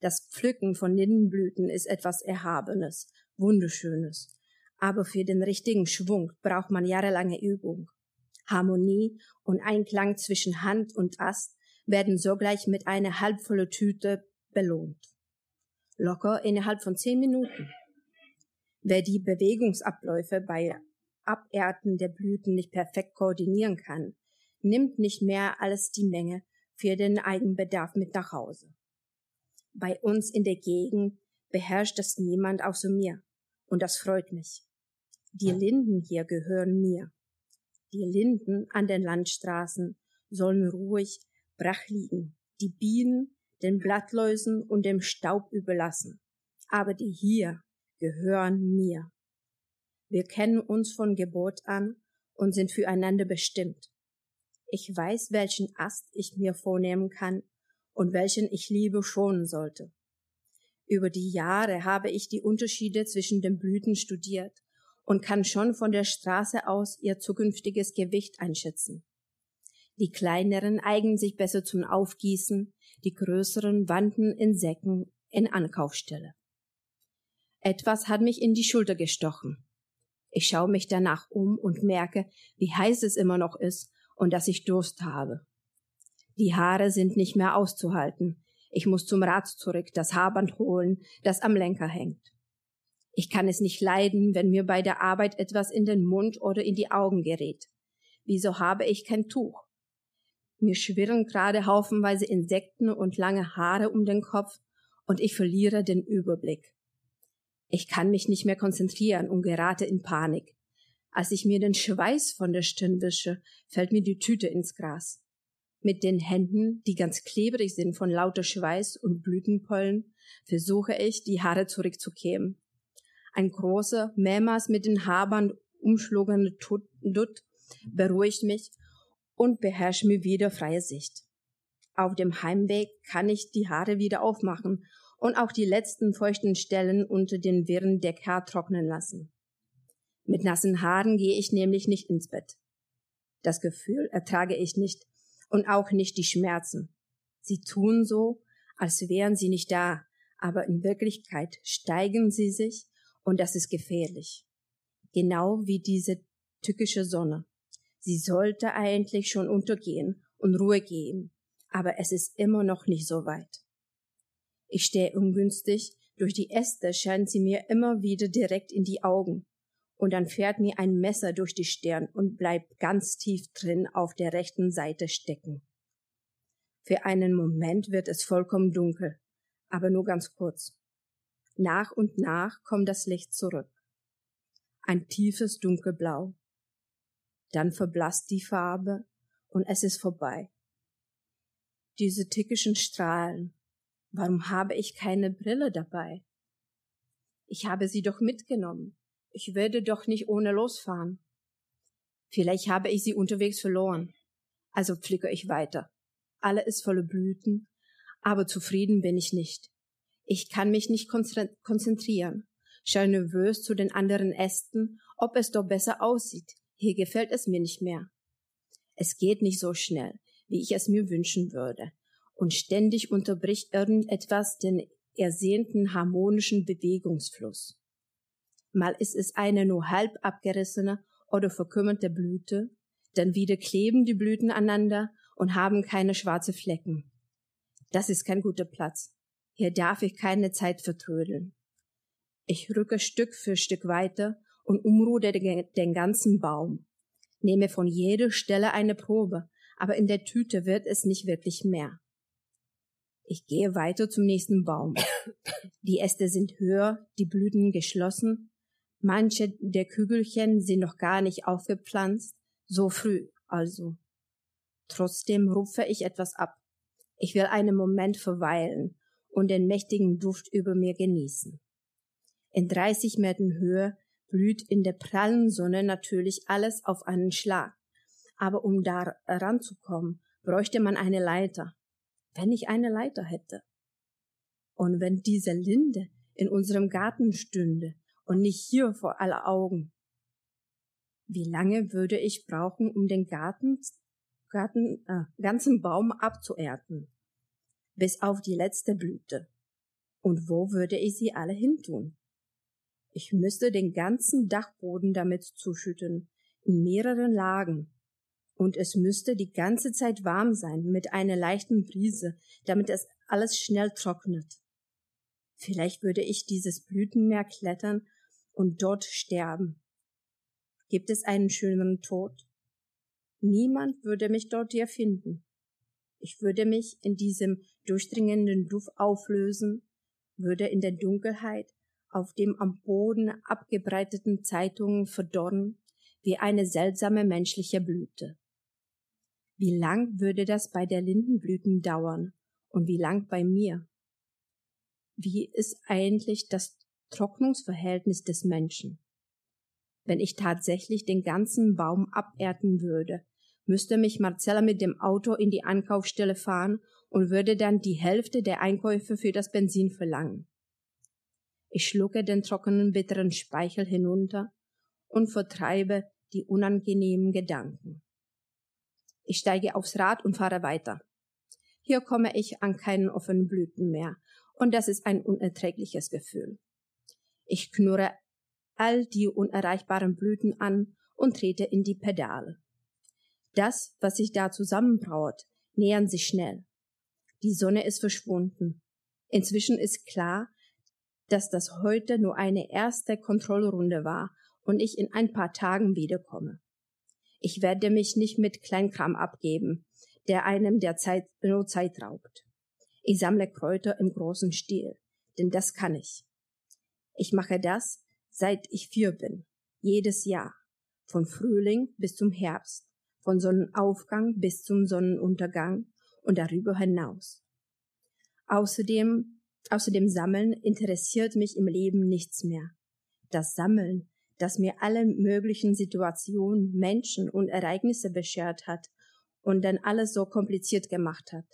Das Pflücken von Lindenblüten ist etwas Erhabenes, Wunderschönes. Aber für den richtigen Schwung braucht man jahrelange Übung. Harmonie und Einklang zwischen Hand und Ast werden sogleich mit einer halbvollen Tüte belohnt. Locker innerhalb von zehn Minuten. Wer die Bewegungsabläufe bei Abernten der Blüten nicht perfekt koordinieren kann, nimmt nicht mehr als die Menge für den Eigenbedarf mit nach Hause. Bei uns in der Gegend beherrscht das niemand außer mir, und das freut mich. Die Linden hier gehören mir. Die Linden an den Landstraßen sollen ruhig brach liegen, die Bienen den Blattläusen und dem Staub überlassen. Aber die hier gehören mir. Wir kennen uns von Geburt an und sind füreinander bestimmt. Ich weiß, welchen Ast ich mir vornehmen kann und welchen ich liebe schonen sollte. Über die Jahre habe ich die Unterschiede zwischen den Blüten studiert und kann schon von der Straße aus ihr zukünftiges Gewicht einschätzen. Die kleineren eignen sich besser zum Aufgießen, die größeren wandten in Säcken in Ankaufstelle. Etwas hat mich in die Schulter gestochen. Ich schaue mich danach um und merke, wie heiß es immer noch ist und dass ich Durst habe. Die Haare sind nicht mehr auszuhalten. Ich muss zum Rad zurück, das Haarband holen, das am Lenker hängt. Ich kann es nicht leiden, wenn mir bei der Arbeit etwas in den Mund oder in die Augen gerät. Wieso habe ich kein Tuch? Mir schwirren gerade haufenweise Insekten und lange Haare um den Kopf und ich verliere den Überblick. Ich kann mich nicht mehr konzentrieren und gerate in Panik. Als ich mir den Schweiß von der Stirn wische, fällt mir die Tüte ins Gras. Mit den Händen, die ganz klebrig sind von lauter Schweiß und Blütenpollen, versuche ich, die Haare zurückzukämen. Ein großer, mehrmals mit den Habern umschlugene Dutt beruhigt mich und beherrscht mir wieder freie Sicht. Auf dem Heimweg kann ich die Haare wieder aufmachen und auch die letzten feuchten Stellen unter den wirren Deckhaar trocknen lassen. Mit nassen Haaren gehe ich nämlich nicht ins Bett. Das Gefühl ertrage ich nicht und auch nicht die Schmerzen. Sie tun so, als wären sie nicht da, aber in Wirklichkeit steigen sie sich und das ist gefährlich. Genau wie diese tückische Sonne. Sie sollte eigentlich schon untergehen und Ruhe geben, aber es ist immer noch nicht so weit. Ich stehe ungünstig, durch die Äste scheint sie mir immer wieder direkt in die Augen, und dann fährt mir ein Messer durch die Stirn und bleibt ganz tief drin auf der rechten Seite stecken. Für einen Moment wird es vollkommen dunkel, aber nur ganz kurz. Nach und nach kommt das Licht zurück. Ein tiefes Dunkelblau. Dann verblasst die Farbe und es ist vorbei. Diese tückischen Strahlen. Warum habe ich keine Brille dabei? Ich habe sie doch mitgenommen. Ich werde doch nicht ohne losfahren. Vielleicht habe ich sie unterwegs verloren. Also pflücke ich weiter. Alle ist voller Blüten, aber zufrieden bin ich nicht. Ich kann mich nicht konzentrieren. Schau nervös zu den anderen Ästen, ob es doch besser aussieht. Hier gefällt es mir nicht mehr. Es geht nicht so schnell, wie ich es mir wünschen würde. Und ständig unterbricht irgendetwas den ersehnten harmonischen Bewegungsfluss. Mal ist es eine nur halb abgerissene oder verkümmerte Blüte, dann wieder kleben die Blüten aneinander und haben keine schwarze Flecken. Das ist kein guter Platz. Hier darf ich keine Zeit vertrödeln. Ich rücke Stück für Stück weiter und umrude den ganzen Baum. Nehme von jeder Stelle eine Probe, aber in der Tüte wird es nicht wirklich mehr. Ich gehe weiter zum nächsten Baum. Die Äste sind höher, die Blüten geschlossen. Manche der Kügelchen sind noch gar nicht aufgepflanzt, so früh also. Trotzdem rufe ich etwas ab. Ich will einen Moment verweilen und den mächtigen Duft über mir genießen. In 30 Metern Höhe blüht in der prallen Sonne natürlich alles auf einen Schlag. Aber um da ranzukommen, bräuchte man eine Leiter. Wenn ich eine Leiter hätte. Und wenn diese Linde in unserem Garten stünde und nicht hier vor aller Augen. Wie lange würde ich brauchen, um den Garten, Garten äh, ganzen Baum abzuernten? Bis auf die letzte Blüte. Und wo würde ich sie alle hintun? Ich müsste den ganzen Dachboden damit zuschütten, in mehreren Lagen. Und es müsste die ganze Zeit warm sein, mit einer leichten Brise, damit es alles schnell trocknet. Vielleicht würde ich dieses Blütenmeer klettern und dort sterben. Gibt es einen schöneren Tod? Niemand würde mich dort hier finden. Ich würde mich in diesem durchdringenden Duft auflösen, würde in der Dunkelheit auf dem am Boden abgebreiteten Zeitungen verdorren, wie eine seltsame menschliche Blüte. Wie lang würde das bei der Lindenblüten dauern und wie lang bei mir? Wie ist eigentlich das Trocknungsverhältnis des Menschen? Wenn ich tatsächlich den ganzen Baum abernten würde, müsste mich Marcella mit dem Auto in die Ankaufsstelle fahren und würde dann die Hälfte der Einkäufe für das Benzin verlangen. Ich schlucke den trockenen, bitteren Speichel hinunter und vertreibe die unangenehmen Gedanken. Ich steige aufs Rad und fahre weiter. Hier komme ich an keinen offenen Blüten mehr, und das ist ein unerträgliches Gefühl. Ich knurre all die unerreichbaren Blüten an und trete in die Pedale. Das, was sich da zusammenbraut, nähern sich schnell. Die Sonne ist verschwunden. Inzwischen ist klar, dass das heute nur eine erste Kontrollrunde war und ich in ein paar Tagen wiederkomme. Ich werde mich nicht mit Kleinkram abgeben, der einem der Zeit nur Zeit raubt. Ich sammle Kräuter im großen Stil, denn das kann ich. Ich mache das, seit ich vier bin, jedes Jahr, von Frühling bis zum Herbst, von Sonnenaufgang bis zum Sonnenuntergang und darüber hinaus. Außerdem Außerdem Sammeln interessiert mich im Leben nichts mehr. Das Sammeln, das mir alle möglichen Situationen, Menschen und Ereignisse beschert hat und dann alles so kompliziert gemacht hat.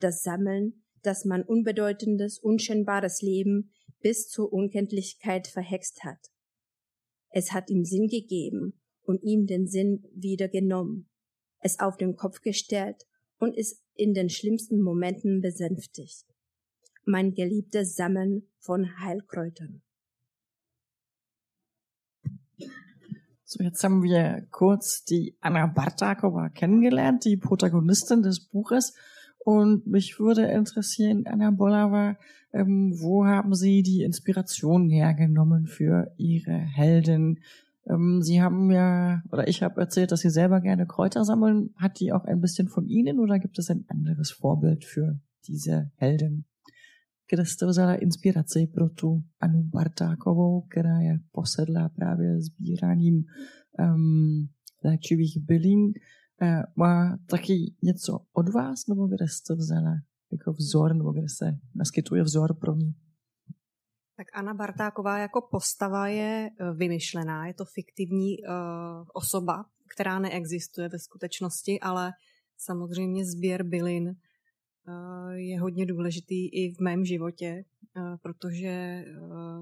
Das Sammeln, das man unbedeutendes, unscheinbares Leben bis zur Unkenntlichkeit verhext hat. Es hat ihm Sinn gegeben und ihm den Sinn wieder genommen, es auf den Kopf gestellt und ist in den schlimmsten Momenten besänftigt mein geliebtes Sammeln von Heilkräutern. So, jetzt haben wir kurz die Anna Bartakova kennengelernt, die Protagonistin des Buches. Und mich würde interessieren, Anna Bolava, ähm, wo haben Sie die Inspiration hergenommen für Ihre Heldin? Ähm, Sie haben ja, oder ich habe erzählt, dass Sie selber gerne Kräuter sammeln. Hat die auch ein bisschen von Ihnen oder gibt es ein anderes Vorbild für diese Heldin? Kde jste vzala inspiraci pro tu Anu Bartákovou, která je posedlá právě sbíráním um, léčivých bylin. Uh, má taky něco od vás, nebo kde jste vzala jako vzor, nebo kde se naskytuje vzor pro ní? Tak Anna Bartáková jako postava je e, vymyšlená, je to fiktivní uh, osoba, která neexistuje ve skutečnosti, ale samozřejmě sběr bylin je hodně důležitý i v mém životě, eh, protože eh,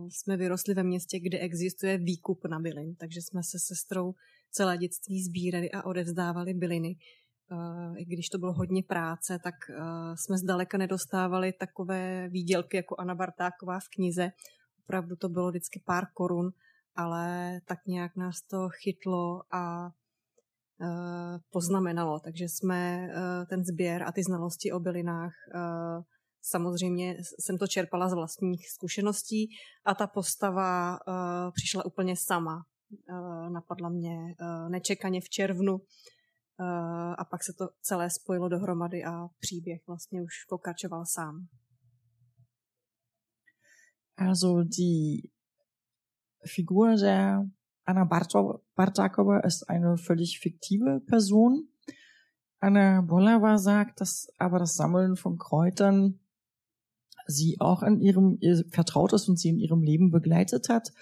jsme vyrostli ve městě, kde existuje výkup na bylin, takže jsme se sestrou celé dětství sbírali a odevzdávali byliny. I když to bylo hodně práce, tak jsme zdaleka nedostávali takové výdělky jako Anna Bartáková v knize. Opravdu to bylo vždycky pár korun, ale tak nějak nás to chytlo a poznamenalo. Takže jsme ten sběr a ty znalosti o bylinách samozřejmě jsem to čerpala z vlastních zkušeností a ta postava přišla úplně sama. Napadla mě nečekaně v červnu a pak se to celé spojilo dohromady a příběh vlastně už pokračoval sám. Also die Figur der Anna Bartakova ist eine völlig fiktive Person. Anna Bolava sagt, dass aber das Sammeln von Kräutern sie auch in ihrem, ihr vertraut ist und sie in ihrem Leben begleitet hat.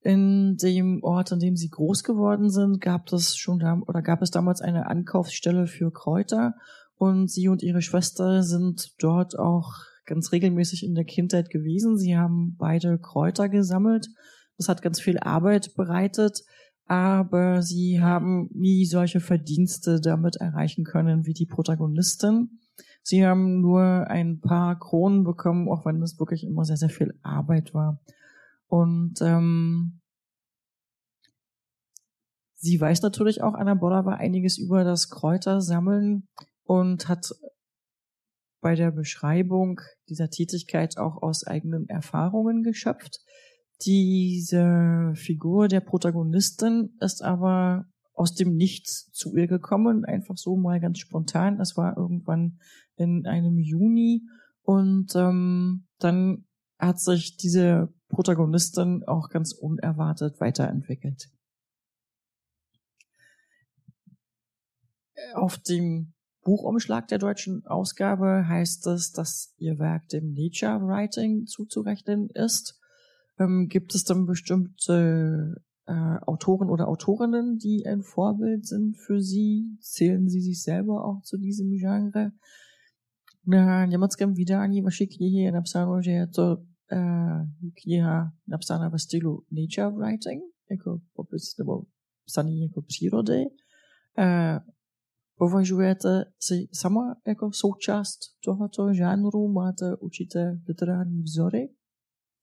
In dem Ort, an dem sie groß geworden sind, gab es schon oder gab es damals eine Ankaufsstelle für Kräuter und sie und ihre Schwester sind dort auch ganz regelmäßig in der Kindheit gewesen. Sie haben beide Kräuter gesammelt. Das hat ganz viel Arbeit bereitet, aber sie haben nie solche Verdienste damit erreichen können wie die Protagonistin. Sie haben nur ein paar Kronen bekommen, auch wenn das wirklich immer sehr, sehr viel Arbeit war. Und ähm, sie weiß natürlich auch, Anna Bolava, einiges über das Kräutersammeln und hat bei der Beschreibung dieser Tätigkeit auch aus eigenen Erfahrungen geschöpft. Diese Figur der Protagonistin ist aber aus dem Nichts zu ihr gekommen, einfach so mal ganz spontan. Das war irgendwann in einem Juni und ähm, dann hat sich diese Protagonistin auch ganz unerwartet weiterentwickelt. Auf dem Buchumschlag der deutschen Ausgabe heißt es, dass ihr Werk dem Nature Writing zuzurechnen ist. Ähm, gibt es dann bestimmte äh, Autoren oder Autorinnen, die ein Vorbild sind für Sie? Zählen Sie sich selber auch zu diesem Genre? Na německém vydání vaší knihy napsáno, že je to uh, kniha napsána ve stylu nature writing, jako popis nebo psaný jako přírody. Uh, považujete si sama jako součást tohoto žánru? Máte určité literární vzory?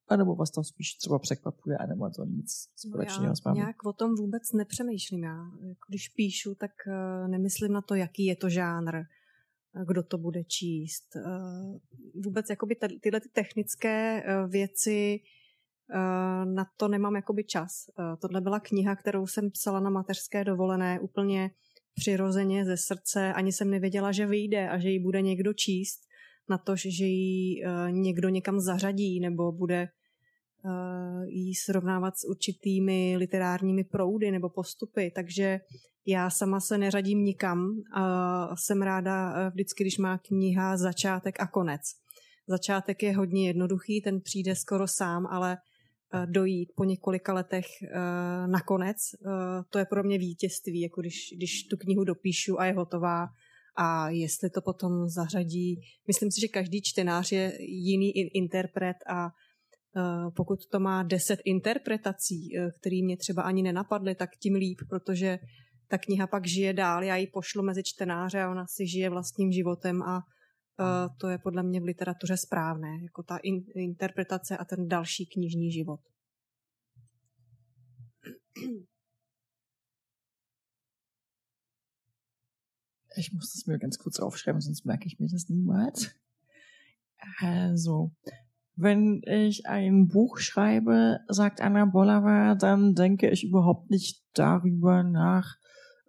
A nebo vás to spíš třeba překvapuje, a nemá to nic společného no s vámi? nějak o tom vůbec nepřemýšlím. Já, jako když píšu, tak uh, nemyslím na to, jaký je to žánr kdo to bude číst. Eh, vůbec jakoby tyhle ty technické eh, věci eh, na to nemám jakoby čas. Tohle byla kniha, kterou jsem psala na mateřské dovolené úplně přirozeně ze srdce. Ani jsem nevěděla, že vyjde a že ji bude někdo číst na to, že ji někdo někam zařadí nebo bude jí srovnávat s určitými literárními proudy nebo postupy. Takže já sama se neřadím nikam. A jsem ráda eh, vždycky, když má kniha začátek a konec. Začátek je hodně jednoduchý, ten přijde skoro sám, ale eh, dojít po několika letech eh, na konec, to je pro mě vítězství, jako když, když tu knihu dopíšu a je hotová a jestli to potom zařadí. Myslím si, že každý čtenář je jiný interpret a pokud to má deset interpretací, které mě třeba ani nenapadly, tak tím líp, protože ta kniha pak žije dál, já ji pošlu mezi čtenáře a ona si žije vlastním životem a uh, to je podle mě v literatuře správné, jako ta in, interpretace a ten další knižní život. Ich muss das mir ganz kurz aufschreiben, sonst merke ich mir das niemals. Also, wenn ich ein Buch schreibe, sagt Anna Bolava, dann denke ich überhaupt nicht darüber nach,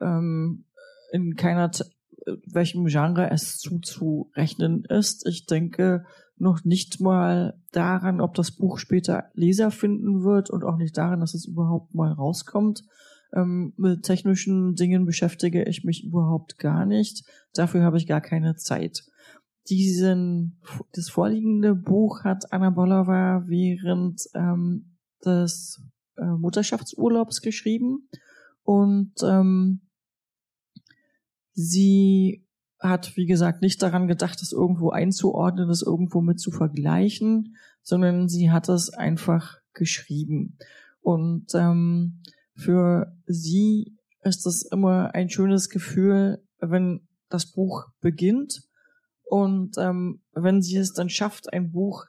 ähm, in keiner, welchem Genre es zuzurechnen ist. Ich denke noch nicht mal daran, ob das Buch später Leser finden wird und auch nicht daran, dass es überhaupt mal rauskommt. Ähm, mit technischen Dingen beschäftige ich mich überhaupt gar nicht. Dafür habe ich gar keine Zeit. Diesen, das vorliegende Buch hat Anna Bolova während ähm, des äh, Mutterschaftsurlaubs geschrieben und ähm, Sie hat, wie gesagt, nicht daran gedacht, das irgendwo einzuordnen, das irgendwo mit zu vergleichen, sondern sie hat es einfach geschrieben. Und ähm, für sie ist es immer ein schönes Gefühl, wenn das Buch beginnt und ähm, wenn sie es dann schafft, ein Buch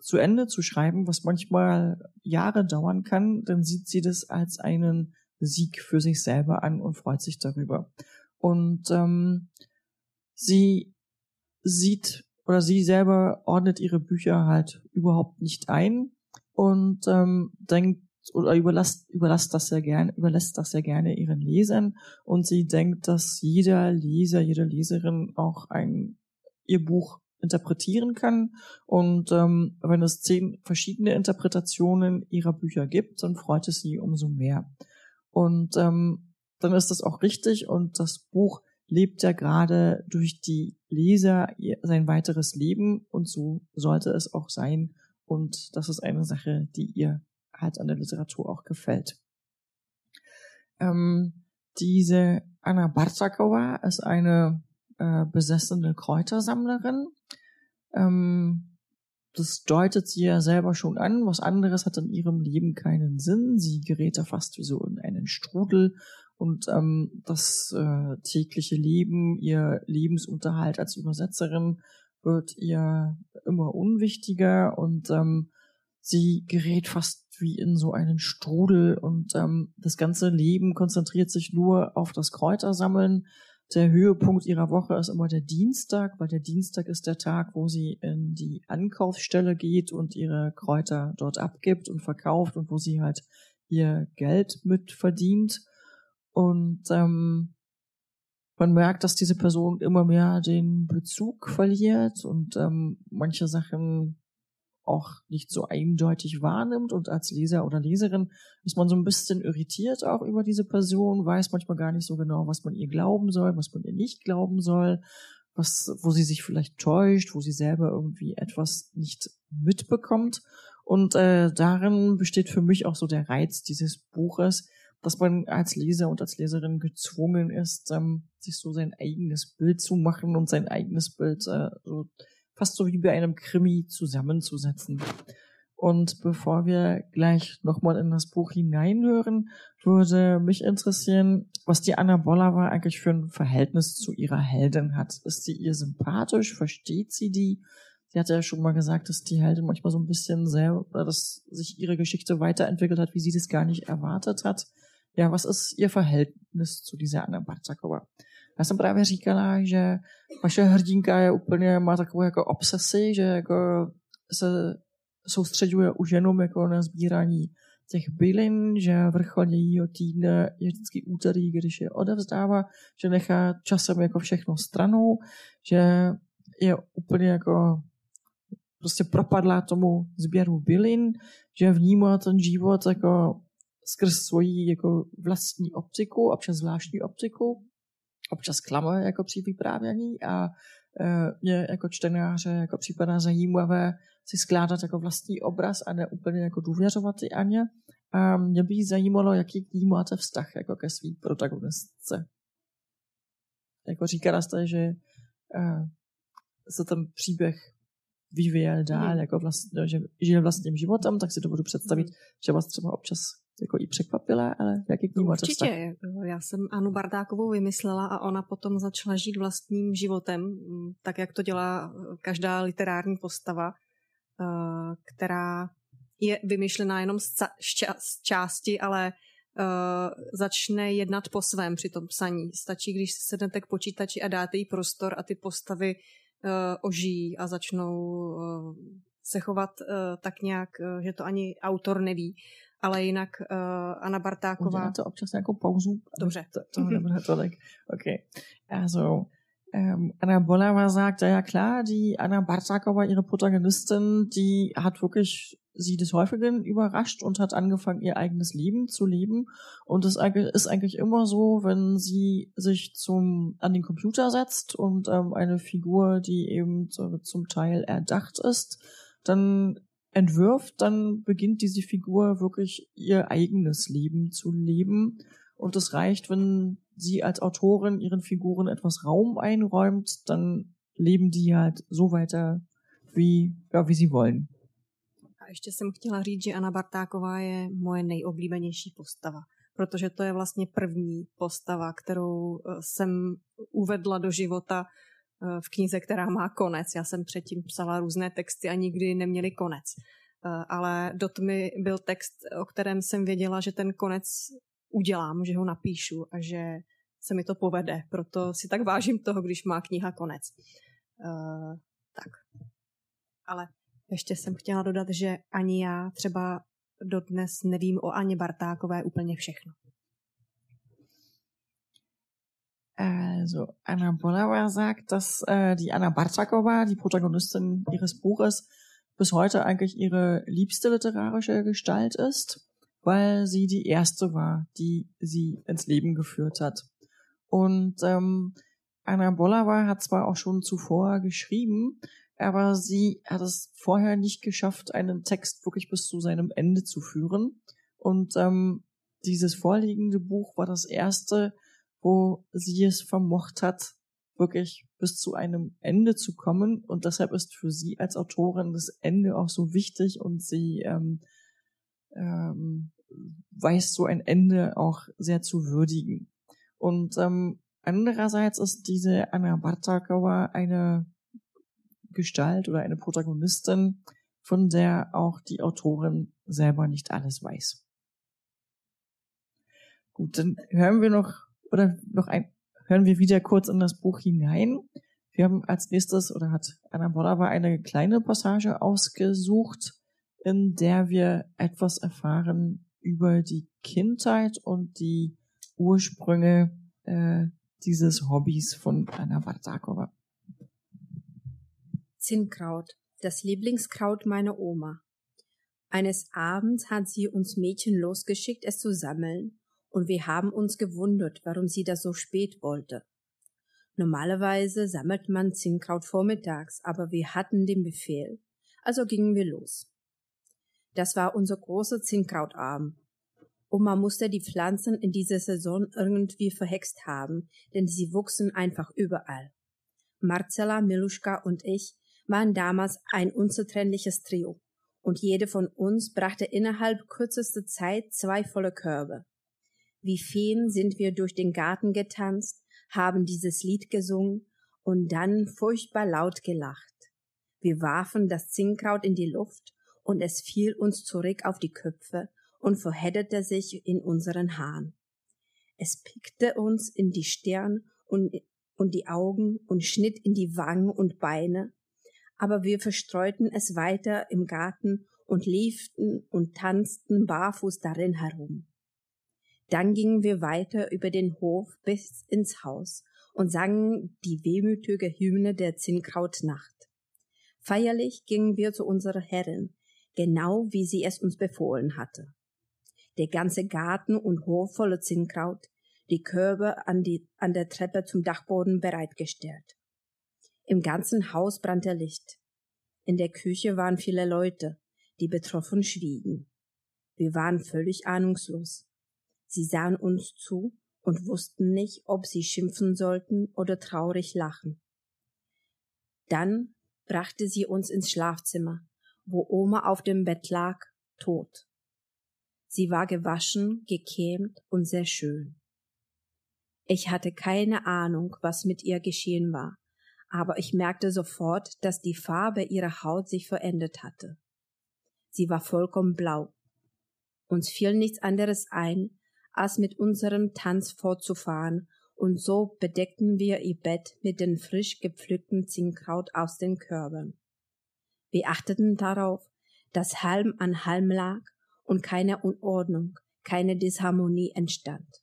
zu Ende zu schreiben, was manchmal Jahre dauern kann, dann sieht sie das als einen Sieg für sich selber an und freut sich darüber. Und ähm, sie sieht oder sie selber ordnet ihre Bücher halt überhaupt nicht ein und ähm, denkt oder überlässt, überlässt das sehr gerne, überlässt das sehr gerne ihren Lesern und sie denkt, dass jeder Leser, jede Leserin auch ein ihr Buch interpretieren kann. Und ähm, wenn es zehn verschiedene Interpretationen ihrer Bücher gibt, dann freut es sie umso mehr. Und ähm, dann ist das auch richtig und das Buch lebt ja gerade durch die Leser sein weiteres Leben und so sollte es auch sein. Und das ist eine Sache, die ihr halt an der Literatur auch gefällt. Ähm, diese Anna Bartakova ist eine äh, besessene Kräutersammlerin. Ähm, das deutet sie ja selber schon an. Was anderes hat in ihrem Leben keinen Sinn. Sie gerät da fast wie so in einen Strudel und ähm, das äh, tägliche Leben, ihr Lebensunterhalt als Übersetzerin wird ihr immer unwichtiger und ähm, sie gerät fast wie in so einen Strudel und ähm, das ganze Leben konzentriert sich nur auf das Kräutersammeln. Der Höhepunkt ihrer Woche ist immer der Dienstag, weil der Dienstag ist der Tag, wo sie in die Ankaufsstelle geht und ihre Kräuter dort abgibt und verkauft und wo sie halt ihr Geld mit verdient. Und ähm, man merkt, dass diese Person immer mehr den Bezug verliert und ähm, manche Sachen auch nicht so eindeutig wahrnimmt und als Leser oder Leserin ist man so ein bisschen irritiert auch über diese Person, weiß manchmal gar nicht so genau, was man ihr glauben soll, was man ihr nicht glauben soll, was, wo sie sich vielleicht täuscht, wo sie selber irgendwie etwas nicht mitbekommt. Und äh, darin besteht für mich auch so der Reiz dieses Buches, dass man als Leser und als Leserin gezwungen ist, ähm, sich so sein eigenes Bild zu machen und sein eigenes Bild äh, so fast so wie bei einem Krimi zusammenzusetzen. Und bevor wir gleich nochmal in das Buch hineinhören, würde mich interessieren, was die Anna Bollava eigentlich für ein Verhältnis zu ihrer Heldin hat. Ist sie ihr sympathisch? Versteht sie die? Sie hat ja schon mal gesagt, dass die Heldin manchmal so ein bisschen sehr, dass sich ihre Geschichte weiterentwickelt hat, wie sie das gar nicht erwartet hat. Ja, was ist ihr Verhältnis zu dieser Anna Bartakova? Já jsem právě říkala, že vaše hrdinka je úplně, má takovou jako obsesi, že jako se soustředuje už jenom jako na sbírání těch bylin, že vrchol jejího týdne je vždycky úterý, když je odevzdává, že nechá časem jako všechno stranou, že je úplně jako prostě propadla tomu sběru bylin, že vnímá ten život jako skrz svoji jako vlastní optiku, občas zvláštní optiku občas klame jako při vyprávění a e, mě jako čtenáře jako připadá zajímavé si skládat jako vlastní obraz a ne úplně jako důvěřovat ty Aně. A mě by zajímalo, jaký k ní máte vztah jako ke svý protagonistce. Jako říkala jste, že uh, se ten příběh vyvíjel dál, mm. jako vlastně, že žije vlastním životem, tak si to budu představit, mm. že vás třeba občas jako i překvapila, ale jaký k ní máte Určitě. Vztah? Já jsem Anu Bardákovou vymyslela a ona potom začala žít vlastním životem, mm, tak jak to dělá eh, každá literární postava, eh, která je vymyšlená jenom z, z části, ale uh, začne jednat po svém při tom psaní. Stačí, když sednete k počítači a dáte jí prostor a ty postavy uh, ožijí a začnou uh, se chovat uh, tak nějak, uh, že to ani autor neví ale jinak uh, Anna Bartáková... Udělá to občas nějakou pauzu? Dobře. To, to nebude tolik. Okay. Also, ähm, Anna Bollava sagt, ja klar, die Anna Bartakova, ihre Protagonistin, die hat wirklich sie des Häufigen überrascht und hat angefangen, ihr eigenes Leben zu leben. Und es ist eigentlich immer so, wenn sie sich zum, an den Computer setzt und ähm, eine Figur, die eben so, zum Teil erdacht ist, dann entwirft, dann beginnt diese Figur wirklich ihr eigenes Leben zu leben. Und es reicht, wenn sie als Autorin ihren Figuren etwas Raum einräumt, dann leben die halt so weiter, wie, ja, wie sie wollen. Ještě jsem chtěla říct, že Anna Bartáková je moje nejoblíbenější postava, protože to je vlastně první postava, kterou eh, jsem uvedla do života v knize, která má konec. Já jsem předtím psala různé texty a nikdy neměli konec. Eh, ale do tmy byl text, o kterém jsem věděla, že ten konec udělám, že ho napíšu a že se mi to povede. Proto si tak vážím toho, když má kniha konec. Uh, tak. Ale ještě jsem chtěla dodat, že ani já třeba dodnes nevím o Aně Bartákové úplně všechno. Also Anna Bollauer sagt, dass äh, die Anna Bartakova, die Protagonistin ihres Buches, bis heute eigentlich ihre liebste literarische Gestalt ist, weil sie die erste war, die sie ins Leben geführt hat. Und ähm, Anna Bollauer hat zwar auch schon zuvor geschrieben, aber sie hat es vorher nicht geschafft, einen Text wirklich bis zu seinem Ende zu führen. Und ähm, dieses vorliegende Buch war das erste, wo sie es vermocht hat, wirklich bis zu einem Ende zu kommen. Und deshalb ist für sie als Autorin das Ende auch so wichtig und sie ähm, ähm, weiß so ein Ende auch sehr zu würdigen. Und ähm, andererseits ist diese Anna Bartakova eine Gestalt oder eine Protagonistin, von der auch die Autorin selber nicht alles weiß. Gut, dann hören wir noch oder noch ein, hören wir wieder kurz in das Buch hinein. Wir haben als nächstes oder hat Anna Bolava eine kleine Passage ausgesucht, in der wir etwas erfahren über die Kindheit und die Ursprünge äh, dieses Hobbys von Anna Bartakova. Zinnkraut, das Lieblingskraut meiner Oma. Eines Abends hat sie uns Mädchen losgeschickt, es zu sammeln, und wir haben uns gewundert, warum sie das so spät wollte. Normalerweise sammelt man Zinnkraut vormittags, aber wir hatten den Befehl, also gingen wir los. Das war unser großer Zinnkrautabend. Oma musste die Pflanzen in dieser Saison irgendwie verhext haben, denn sie wuchsen einfach überall. Marcella, Miluschka und ich waren damals ein unzertrennliches Trio, und jede von uns brachte innerhalb kürzester Zeit zwei volle Körbe. Wie Feen sind wir durch den Garten getanzt, haben dieses Lied gesungen und dann furchtbar laut gelacht. Wir warfen das Zinnkraut in die Luft und es fiel uns zurück auf die Köpfe und verhedderte sich in unseren Haaren. Es pickte uns in die Stirn und, und die Augen und schnitt in die Wangen und Beine, aber wir verstreuten es weiter im Garten und lieften und tanzten barfuß darin herum. Dann gingen wir weiter über den Hof bis ins Haus und sangen die wehmütige Hymne der Zinnkrautnacht. Feierlich gingen wir zu unserer Herrin, genau wie sie es uns befohlen hatte. Der ganze Garten und Hof voller Zinnkraut, die Körbe an, die, an der Treppe zum Dachboden bereitgestellt. Im ganzen Haus brannte Licht. In der Küche waren viele Leute, die betroffen schwiegen. Wir waren völlig ahnungslos. Sie sahen uns zu und wussten nicht, ob sie schimpfen sollten oder traurig lachen. Dann brachte sie uns ins Schlafzimmer, wo Oma auf dem Bett lag, tot. Sie war gewaschen, gekämt und sehr schön. Ich hatte keine Ahnung, was mit ihr geschehen war, aber ich merkte sofort, dass die Farbe ihrer Haut sich verändert hatte. Sie war vollkommen blau. Uns fiel nichts anderes ein, als mit unserem Tanz fortzufahren, und so bedeckten wir ihr Bett mit den frisch gepflückten Zinnkraut aus den Körben. Wir achteten darauf, dass Halm an Halm lag und keine Unordnung, keine Disharmonie entstand.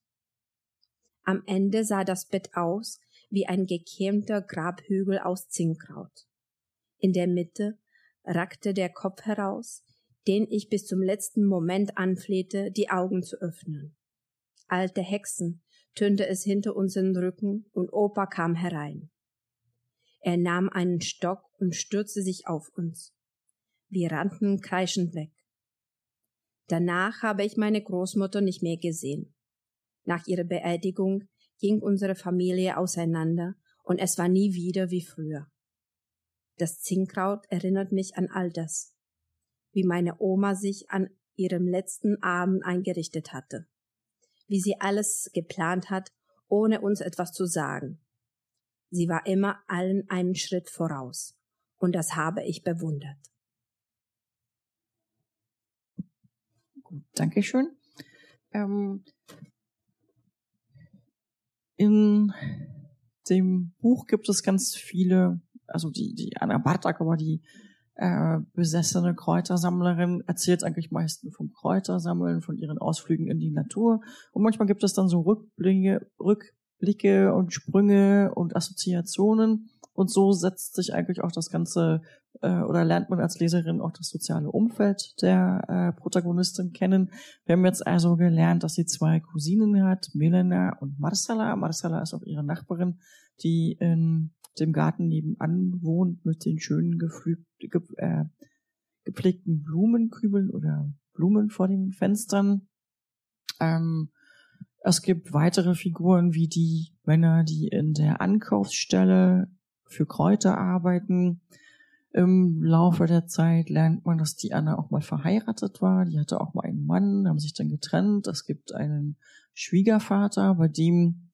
Am Ende sah das Bett aus wie ein gekämmter Grabhügel aus Zinnkraut. In der Mitte rackte der Kopf heraus, den ich bis zum letzten Moment anflehte, die Augen zu öffnen alte Hexen, tönte es hinter unseren Rücken und Opa kam herein. Er nahm einen Stock und stürzte sich auf uns. Wir rannten kreischend weg. Danach habe ich meine Großmutter nicht mehr gesehen. Nach ihrer Beerdigung ging unsere Familie auseinander und es war nie wieder wie früher. Das Zinnkraut erinnert mich an all das, wie meine Oma sich an ihrem letzten Abend eingerichtet hatte wie sie alles geplant hat, ohne uns etwas zu sagen. Sie war immer allen einen Schritt voraus, und das habe ich bewundert. Gut, Dankeschön. Ähm, in dem Buch gibt es ganz viele, also die, die Anna Bartak, aber die äh, besessene Kräutersammlerin erzählt eigentlich meistens vom Kräutersammeln, von ihren Ausflügen in die Natur. Und manchmal gibt es dann so Rückblicke, Rückblicke und Sprünge und Assoziationen. Und so setzt sich eigentlich auch das ganze äh, oder lernt man als Leserin auch das soziale Umfeld der äh, Protagonistin kennen. Wir haben jetzt also gelernt, dass sie zwei Cousinen hat, Milena und Marcela. Marcela ist auch ihre Nachbarin, die in dem Garten nebenan wohnt mit den schönen geflügt, ge, äh, gepflegten Blumenkübeln oder Blumen vor den Fenstern. Ähm, es gibt weitere Figuren wie die Männer, die in der Ankaufsstelle für Kräuter arbeiten. Im Laufe der Zeit lernt man, dass die Anna auch mal verheiratet war. Die hatte auch mal einen Mann, haben sich dann getrennt. Es gibt einen Schwiegervater, bei dem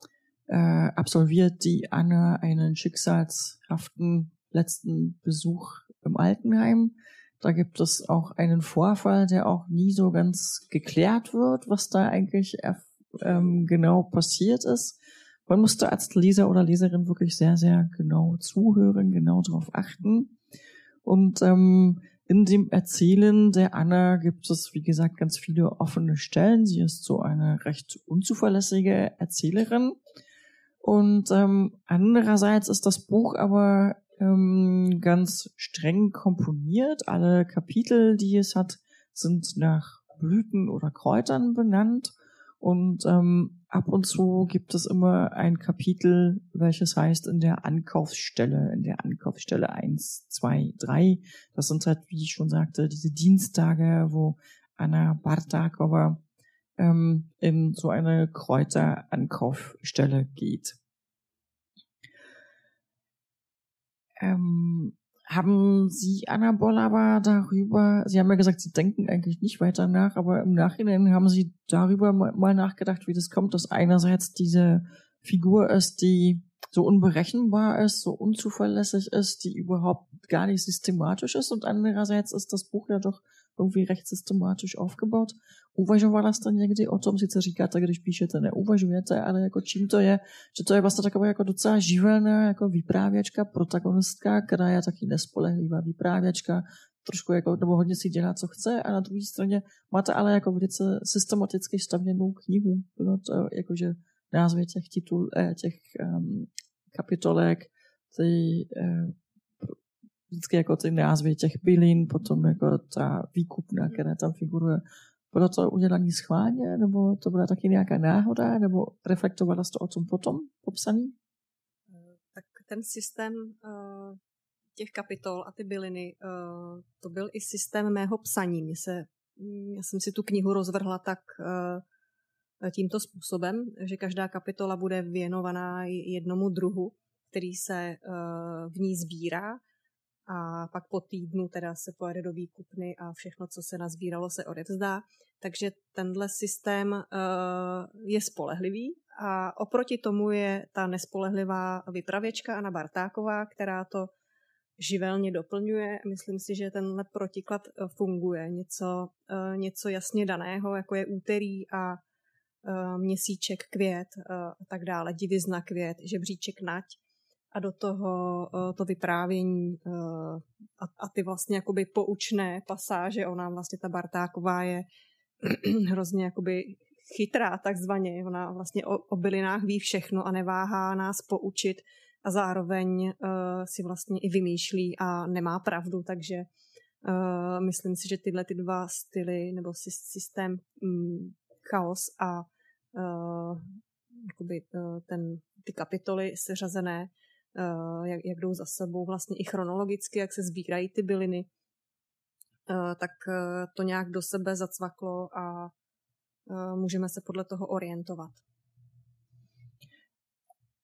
äh, absolviert die Anna einen schicksalshaften letzten Besuch im Altenheim. Da gibt es auch einen Vorfall, der auch nie so ganz geklärt wird, was da eigentlich ähm, genau passiert ist man musste als Leser oder Leserin wirklich sehr, sehr genau zuhören, genau darauf achten. Und ähm, in dem Erzählen der Anna gibt es, wie gesagt, ganz viele offene Stellen. Sie ist so eine recht unzuverlässige Erzählerin. Und ähm, andererseits ist das Buch aber ähm, ganz streng komponiert. Alle Kapitel, die es hat, sind nach Blüten oder Kräutern benannt. Und ähm, ab und zu gibt es immer ein Kapitel, welches heißt in der Ankaufsstelle, in der Ankaufsstelle eins, zwei, drei. Das sind halt, wie ich schon sagte, diese Dienstage, wo Anna Bartakova ähm, in so eine Kräuterankaufsstelle geht. Ähm, haben Sie, Anna Bollava, darüber, Sie haben ja gesagt, Sie denken eigentlich nicht weiter nach, aber im Nachhinein haben Sie darüber mal nachgedacht, wie das kommt, dass einerseits diese Figur ist, die so unberechenbar ist, so unzuverlässig ist, die überhaupt gar nicht systematisch ist und andererseits ist das Buch ja doch irgendwie recht systematisch aufgebaut. Uvažovala jste někdy o tom, sice říkáte, když píšete, neuvažujete, ale jako čím to je, že to je vlastně taková jako docela živelná jako vyprávěčka, protagonistka, která je taky nespolehlivá vyprávěčka, trošku jako, nebo hodně si dělá, co chce a na druhé straně máte ale jako velice systematicky stavěnou knihu. Bylo to jakože názvy těch titul, eh, těch um, kapitolek, ty eh, vždycky jako ty názvy těch bylin, potom jako ta výkupna, která tam figuruje. Bylo to udělané schválně, nebo to byla taky nějaká náhoda, nebo reflektovala jsi to o tom potom popsaný? Tak ten systém uh, těch kapitol a ty byliny, uh, to byl i systém mého psaní. Mě se, já jsem si tu knihu rozvrhla tak tímto způsobem, že každá kapitola bude věnovaná jednomu druhu, který se v ní sbírá a pak po týdnu teda se pojede do výkupny a všechno, co se nazbíralo, se odevzdá. Takže tenhle systém uh, je spolehlivý a oproti tomu je ta nespolehlivá vypravěčka Anna Bartáková, která to živelně doplňuje. Myslím si, že tenhle protiklad uh, funguje. Něco, uh, něco jasně daného, jako je úterý a měsíček květ a tak dále, divizna květ, žebříček nať a do toho uh, to vyprávění uh, a, a ty vlastně jakoby poučné pasáže, ona vlastně ta Bartáková je hrozně jakoby chytrá takzvaně, ona vlastně o, o bylinách ví všechno a neváhá nás poučit a zároveň uh, si vlastně i vymýšlí a nemá pravdu, takže uh, myslím si, že tyhle ty dva styly nebo systém um, chaos a uh, jakoby, uh, ten, ty kapitoly seřazené Eh, jak, jak jdou za sebou, vlastně i chronologicky, jak se sbírají ty byliny, eh, tak eh, to nějak do sebe zacvaklo a můžeme se podle toho orientovat.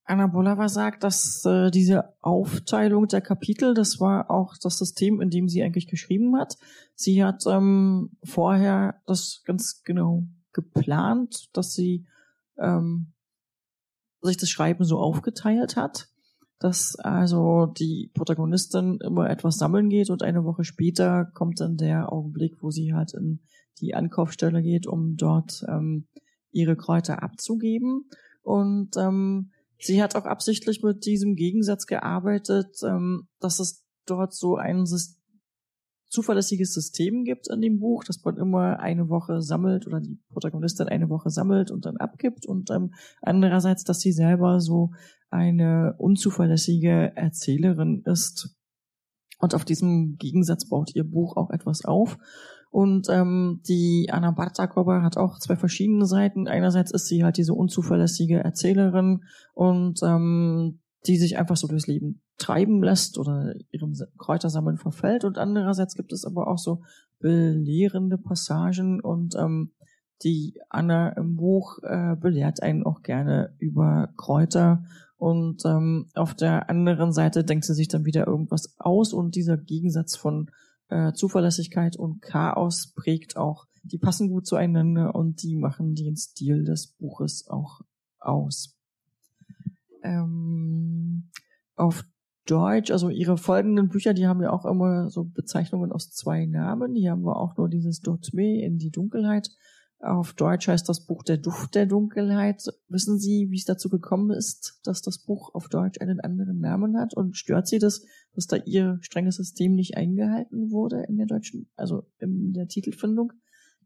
Anna Bolava sagt, dass äh, diese Aufteilung der Kapitel, das war auch das System, in dem sie eigentlich geschrieben hat. Sie hat ähm, vorher das ganz genau geplant, dass sie ähm, sich das Schreiben so aufgeteilt hat dass also die Protagonistin immer etwas sammeln geht und eine Woche später kommt dann der Augenblick, wo sie halt in die Ankaufsstelle geht, um dort ähm, ihre Kräuter abzugeben. Und ähm, sie hat auch absichtlich mit diesem Gegensatz gearbeitet, ähm, dass es dort so ein zuverlässiges System gibt in dem Buch, dass man immer eine Woche sammelt oder die Protagonistin eine Woche sammelt und dann abgibt und ähm, andererseits, dass sie selber so eine unzuverlässige Erzählerin ist. Und auf diesem Gegensatz baut ihr Buch auch etwas auf. Und ähm, die Anna Bartakova hat auch zwei verschiedene Seiten. Einerseits ist sie halt diese unzuverlässige Erzählerin und ähm, die sich einfach so durchs Leben treiben lässt oder ihrem Kräutersammeln verfällt. Und andererseits gibt es aber auch so belehrende Passagen und ähm, die Anna im Buch äh, belehrt einen auch gerne über Kräuter und ähm, auf der anderen Seite denkt sie sich dann wieder irgendwas aus und dieser Gegensatz von äh, Zuverlässigkeit und Chaos prägt auch, die passen gut zueinander und die machen den Stil des Buches auch aus. Ähm, auf Deutsch, also ihre folgenden Bücher, die haben ja auch immer so Bezeichnungen aus zwei Namen. Hier haben wir auch nur dieses Dotme in die Dunkelheit auf Deutsch heißt das Buch Der Duft der Dunkelheit. Wissen Sie, wie es dazu gekommen ist, dass das Buch auf Deutsch einen anderen Namen hat? Und stört Sie das, dass da Ihr strenges System nicht eingehalten wurde in der deutschen, also in der Titelfindung?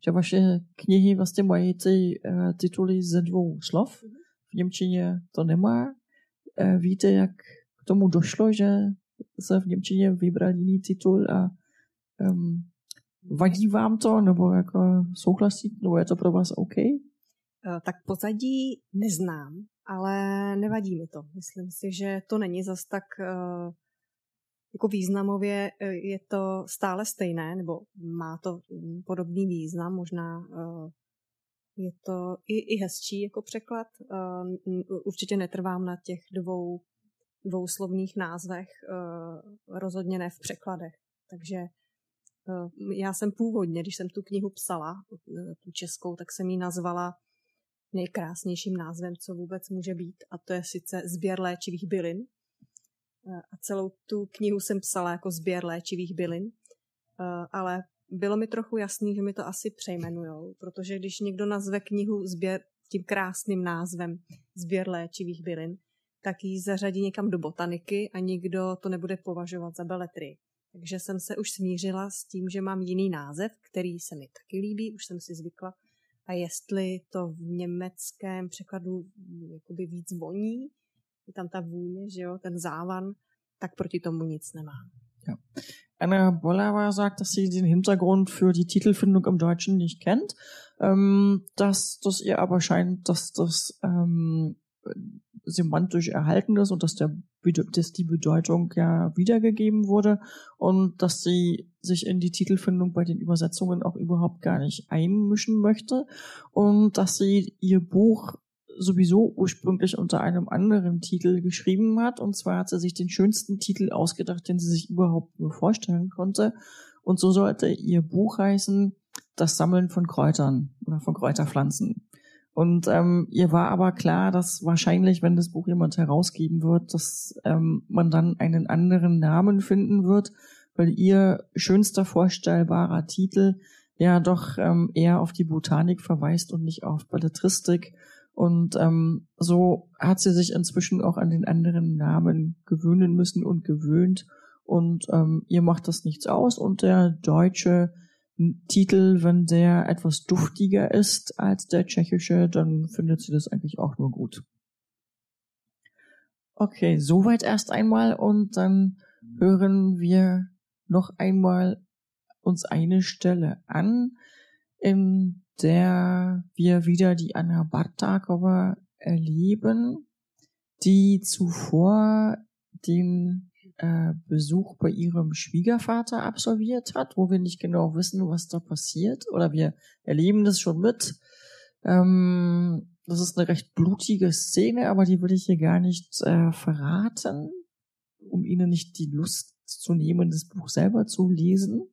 Že vaše knihy vlastně mají ty uh, tituly ze dvou slov. V Němčině to nemá. Uh, víte, jak k tomu došlo, že se v Němčině vybral jiný titul a um, Vadí vám to, nebo jako souhlasí, nebo je to pro vás OK? Eh, tak pozadí neznám, ale nevadí mi to. Myslím si, že to není zas tak eh, jako významově eh, je to stále stejné, nebo má to podobný význam, možná je to i, i hezčí jako překlad. Určitě netrvám na těch dvou dvouslovných názvech, rozhodně ne v překladech. Takže Eh, já jsem původně, když jsem tu knihu psala, eh, tu českou, tak jsem ji nazvala nejkrásnějším názvem, co vůbec může být, a to je sice sběr léčivých bylin. Eh, a celou tu knihu jsem psala jako sběr léčivých bylin, ale bylo mi trochu jasný, že mi to asi přejmenujou, protože když někdo nazve knihu sběr tím krásným názvem sběr léčivých bylin, tak ji zařadí někam do botaniky a nikdo to nebude považovat za beletry. Takže jsem se už smířila s tím, že mám jiný název, který se mi taky líbí, už jsem si zvykla. A jestli to v německém překladu jakoby víc voní, je tam ta vůně, že jo, ten závan, tak proti tomu nic nemám. Ja. Anna Bollauer sagt, dass sie den Hintergrund für die Titelfindung im Deutschen nicht kennt, ähm, dass das ihr aber scheint, dass das ähm, semantisch erhalten ist und dass, der, dass die Bedeutung ja wiedergegeben wurde und dass sie sich in die Titelfindung bei den Übersetzungen auch überhaupt gar nicht einmischen möchte und dass sie ihr Buch sowieso ursprünglich unter einem anderen Titel geschrieben hat. Und zwar hat sie sich den schönsten Titel ausgedacht, den sie sich überhaupt nur vorstellen konnte. Und so sollte ihr Buch heißen Das Sammeln von Kräutern oder von Kräuterpflanzen. Und ähm, ihr war aber klar, dass wahrscheinlich, wenn das Buch jemand herausgeben wird, dass ähm, man dann einen anderen Namen finden wird, weil ihr schönster vorstellbarer Titel ja doch ähm, eher auf die Botanik verweist und nicht auf Belletristik. Und ähm, so hat sie sich inzwischen auch an den anderen Namen gewöhnen müssen und gewöhnt. Und ähm, ihr macht das nichts aus. Und der deutsche Titel, wenn der etwas duftiger ist als der tschechische, dann findet sie das eigentlich auch nur gut. Okay, soweit erst einmal und dann hören wir noch einmal uns eine Stelle an, in der wir wieder die Bartakova erleben, die zuvor den äh, Besuch bei ihrem Schwiegervater absolviert hat, wo wir nicht genau wissen, was da passiert. Oder wir erleben das schon mit. Ähm, das ist eine recht blutige Szene, aber die will ich hier gar nicht äh, verraten, um Ihnen nicht die Lust zu nehmen, das Buch selber zu lesen.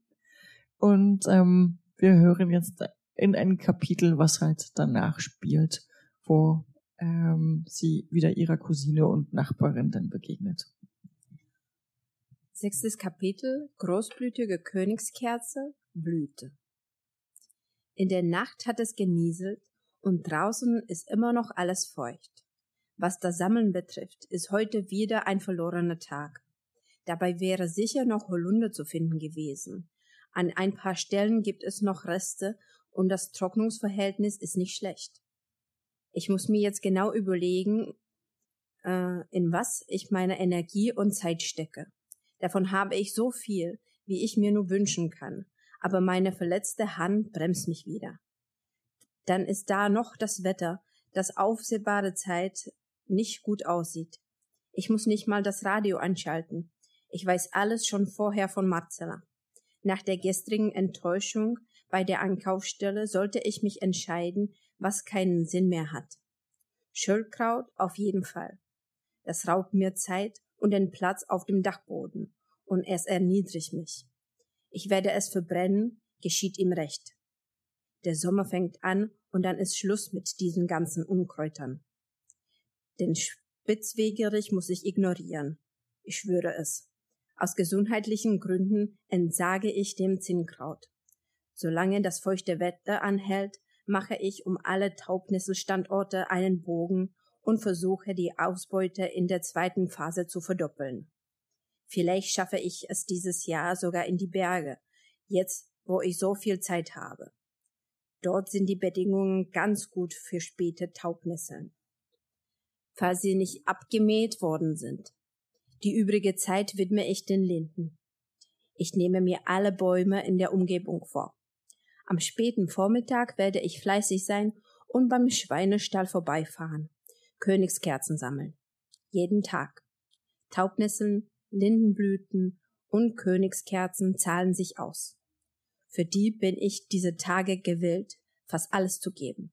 Und ähm, wir hören jetzt in ein Kapitel, was halt danach spielt, wo ähm, sie wieder ihrer Cousine und Nachbarin dann begegnet. Sechstes Kapitel Großblütige Königskerze Blüte. In der Nacht hat es genieselt und draußen ist immer noch alles feucht. Was das Sammeln betrifft, ist heute wieder ein verlorener Tag. Dabei wäre sicher noch Holunder zu finden gewesen. An ein paar Stellen gibt es noch Reste und das Trocknungsverhältnis ist nicht schlecht. Ich muss mir jetzt genau überlegen, äh, in was ich meine Energie und Zeit stecke. Davon habe ich so viel, wie ich mir nur wünschen kann, aber meine verletzte Hand bremst mich wieder. Dann ist da noch das Wetter, das aufsehbare Zeit nicht gut aussieht. Ich muss nicht mal das Radio anschalten. Ich weiß alles schon vorher von Marcella. Nach der gestrigen Enttäuschung bei der Ankaufsstelle sollte ich mich entscheiden, was keinen Sinn mehr hat. Schöllkraut auf jeden Fall. Das raubt mir Zeit und den Platz auf dem Dachboden, und es erniedrigt mich. Ich werde es verbrennen, geschieht ihm recht. Der Sommer fängt an und dann ist Schluss mit diesen ganzen Unkräutern. Den Spitzwegerich muss ich ignorieren. Ich schwöre es. Aus gesundheitlichen Gründen entsage ich dem Zinnkraut. Solange das feuchte Wetter anhält, mache ich um alle Taubnisselstandorte einen Bogen und versuche die Ausbeute in der zweiten Phase zu verdoppeln. Vielleicht schaffe ich es dieses Jahr sogar in die Berge, jetzt wo ich so viel Zeit habe. Dort sind die Bedingungen ganz gut für späte Taubnisseln. Falls sie nicht abgemäht worden sind. Die übrige Zeit widme ich den Linden. Ich nehme mir alle Bäume in der Umgebung vor. Am späten Vormittag werde ich fleißig sein und beim Schweinestall vorbeifahren. Königskerzen sammeln. Jeden Tag. Taubnisseln, Lindenblüten und Königskerzen zahlen sich aus. Für die bin ich diese Tage gewillt, fast alles zu geben.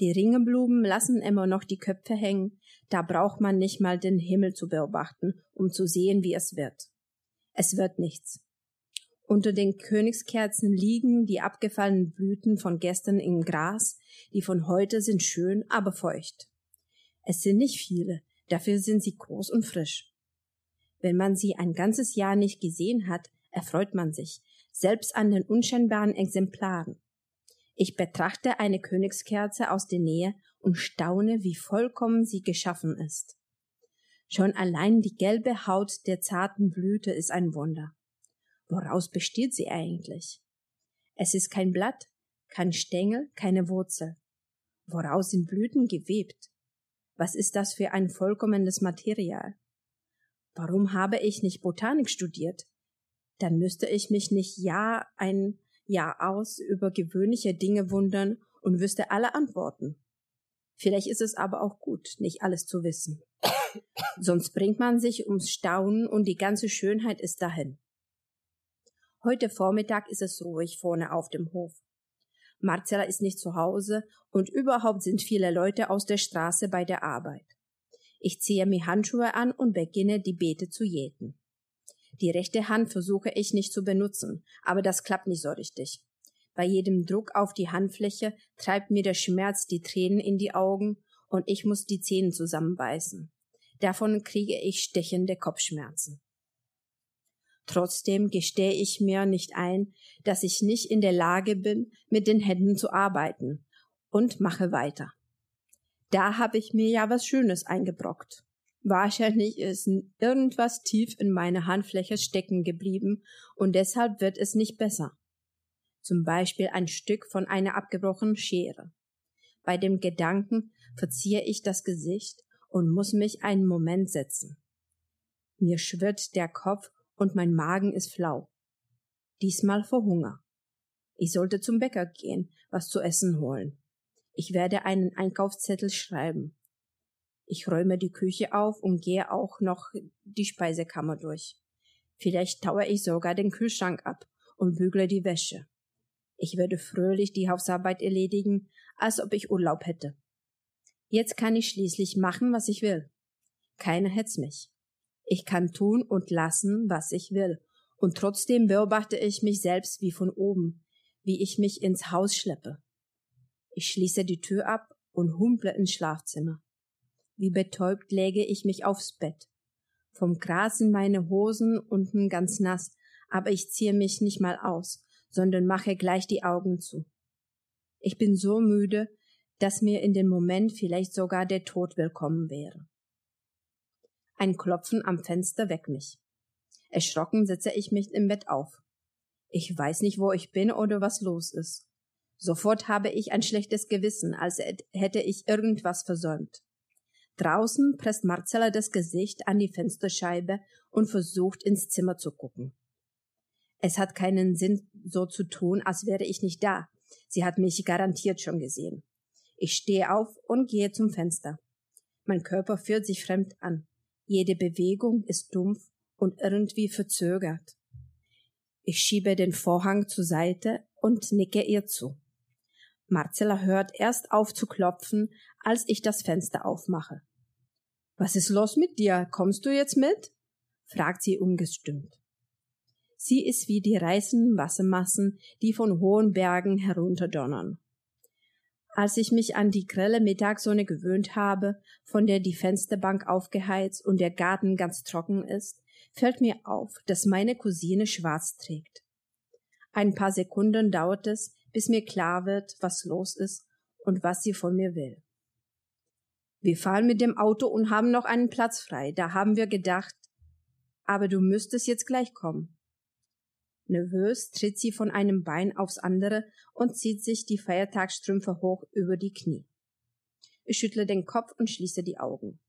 Die Ringeblumen lassen immer noch die Köpfe hängen, da braucht man nicht mal den Himmel zu beobachten, um zu sehen, wie es wird. Es wird nichts. Unter den Königskerzen liegen die abgefallenen Blüten von gestern im Gras, die von heute sind schön, aber feucht. Es sind nicht viele, dafür sind sie groß und frisch. Wenn man sie ein ganzes Jahr nicht gesehen hat, erfreut man sich, selbst an den unscheinbaren Exemplaren. Ich betrachte eine Königskerze aus der Nähe und staune, wie vollkommen sie geschaffen ist. Schon allein die gelbe Haut der zarten Blüte ist ein Wunder. Woraus besteht sie eigentlich? Es ist kein Blatt, kein Stängel, keine Wurzel. Woraus sind Blüten gewebt? Was ist das für ein vollkommenes Material? Warum habe ich nicht Botanik studiert? Dann müsste ich mich nicht Jahr ein Jahr aus über gewöhnliche Dinge wundern und wüsste alle Antworten. Vielleicht ist es aber auch gut, nicht alles zu wissen. Sonst bringt man sich ums Staunen und die ganze Schönheit ist dahin. Heute Vormittag ist es ruhig vorne auf dem Hof. Marcella ist nicht zu Hause und überhaupt sind viele Leute aus der Straße bei der Arbeit. Ich ziehe mir Handschuhe an und beginne die Beete zu jäten. Die rechte Hand versuche ich nicht zu benutzen, aber das klappt nicht so richtig. Bei jedem Druck auf die Handfläche treibt mir der Schmerz die Tränen in die Augen und ich muss die Zähne zusammenbeißen. Davon kriege ich stechende Kopfschmerzen. Trotzdem gestehe ich mir nicht ein, dass ich nicht in der Lage bin, mit den Händen zu arbeiten und mache weiter. Da habe ich mir ja was Schönes eingebrockt. Wahrscheinlich ist irgendwas tief in meiner Handfläche stecken geblieben und deshalb wird es nicht besser. Zum Beispiel ein Stück von einer abgebrochenen Schere. Bei dem Gedanken verziehe ich das Gesicht und muss mich einen Moment setzen. Mir schwirrt der Kopf und mein Magen ist flau. Diesmal vor Hunger. Ich sollte zum Bäcker gehen, was zu essen holen. Ich werde einen Einkaufszettel schreiben. Ich räume die Küche auf und gehe auch noch die Speisekammer durch. Vielleicht taue ich sogar den Kühlschrank ab und bügle die Wäsche. Ich werde fröhlich die Hausarbeit erledigen, als ob ich Urlaub hätte. Jetzt kann ich schließlich machen, was ich will. Keiner hetzt mich. Ich kann tun und lassen, was ich will. Und trotzdem beobachte ich mich selbst wie von oben, wie ich mich ins Haus schleppe. Ich schließe die Tür ab und humple ins Schlafzimmer. Wie betäubt lege ich mich aufs Bett. Vom Gras sind meine Hosen unten ganz nass, aber ich ziehe mich nicht mal aus, sondern mache gleich die Augen zu. Ich bin so müde, dass mir in dem Moment vielleicht sogar der Tod willkommen wäre. Ein Klopfen am Fenster weckt mich. Erschrocken setze ich mich im Bett auf. Ich weiß nicht, wo ich bin oder was los ist. Sofort habe ich ein schlechtes Gewissen, als hätte ich irgendwas versäumt. Draußen presst Marcella das Gesicht an die Fensterscheibe und versucht ins Zimmer zu gucken. Es hat keinen Sinn, so zu tun, als wäre ich nicht da. Sie hat mich garantiert schon gesehen. Ich stehe auf und gehe zum Fenster. Mein Körper fühlt sich fremd an. Jede Bewegung ist dumpf und irgendwie verzögert. Ich schiebe den Vorhang zur Seite und nicke ihr zu. Marcella hört erst auf zu klopfen, als ich das Fenster aufmache. Was ist los mit dir? Kommst du jetzt mit? fragt sie ungestimmt. Sie ist wie die reißenden Wassermassen, die von hohen Bergen herunterdonnern. Als ich mich an die grelle Mittagssonne gewöhnt habe, von der die Fensterbank aufgeheizt und der Garten ganz trocken ist, fällt mir auf, dass meine Cousine schwarz trägt. Ein paar Sekunden dauert es, bis mir klar wird, was los ist und was sie von mir will. Wir fahren mit dem Auto und haben noch einen Platz frei. Da haben wir gedacht, aber du müsstest jetzt gleich kommen. Nervös tritt sie von einem Bein aufs andere und zieht sich die Feiertagsstrümpfe hoch über die Knie. Ich schüttle den Kopf und schließe die Augen.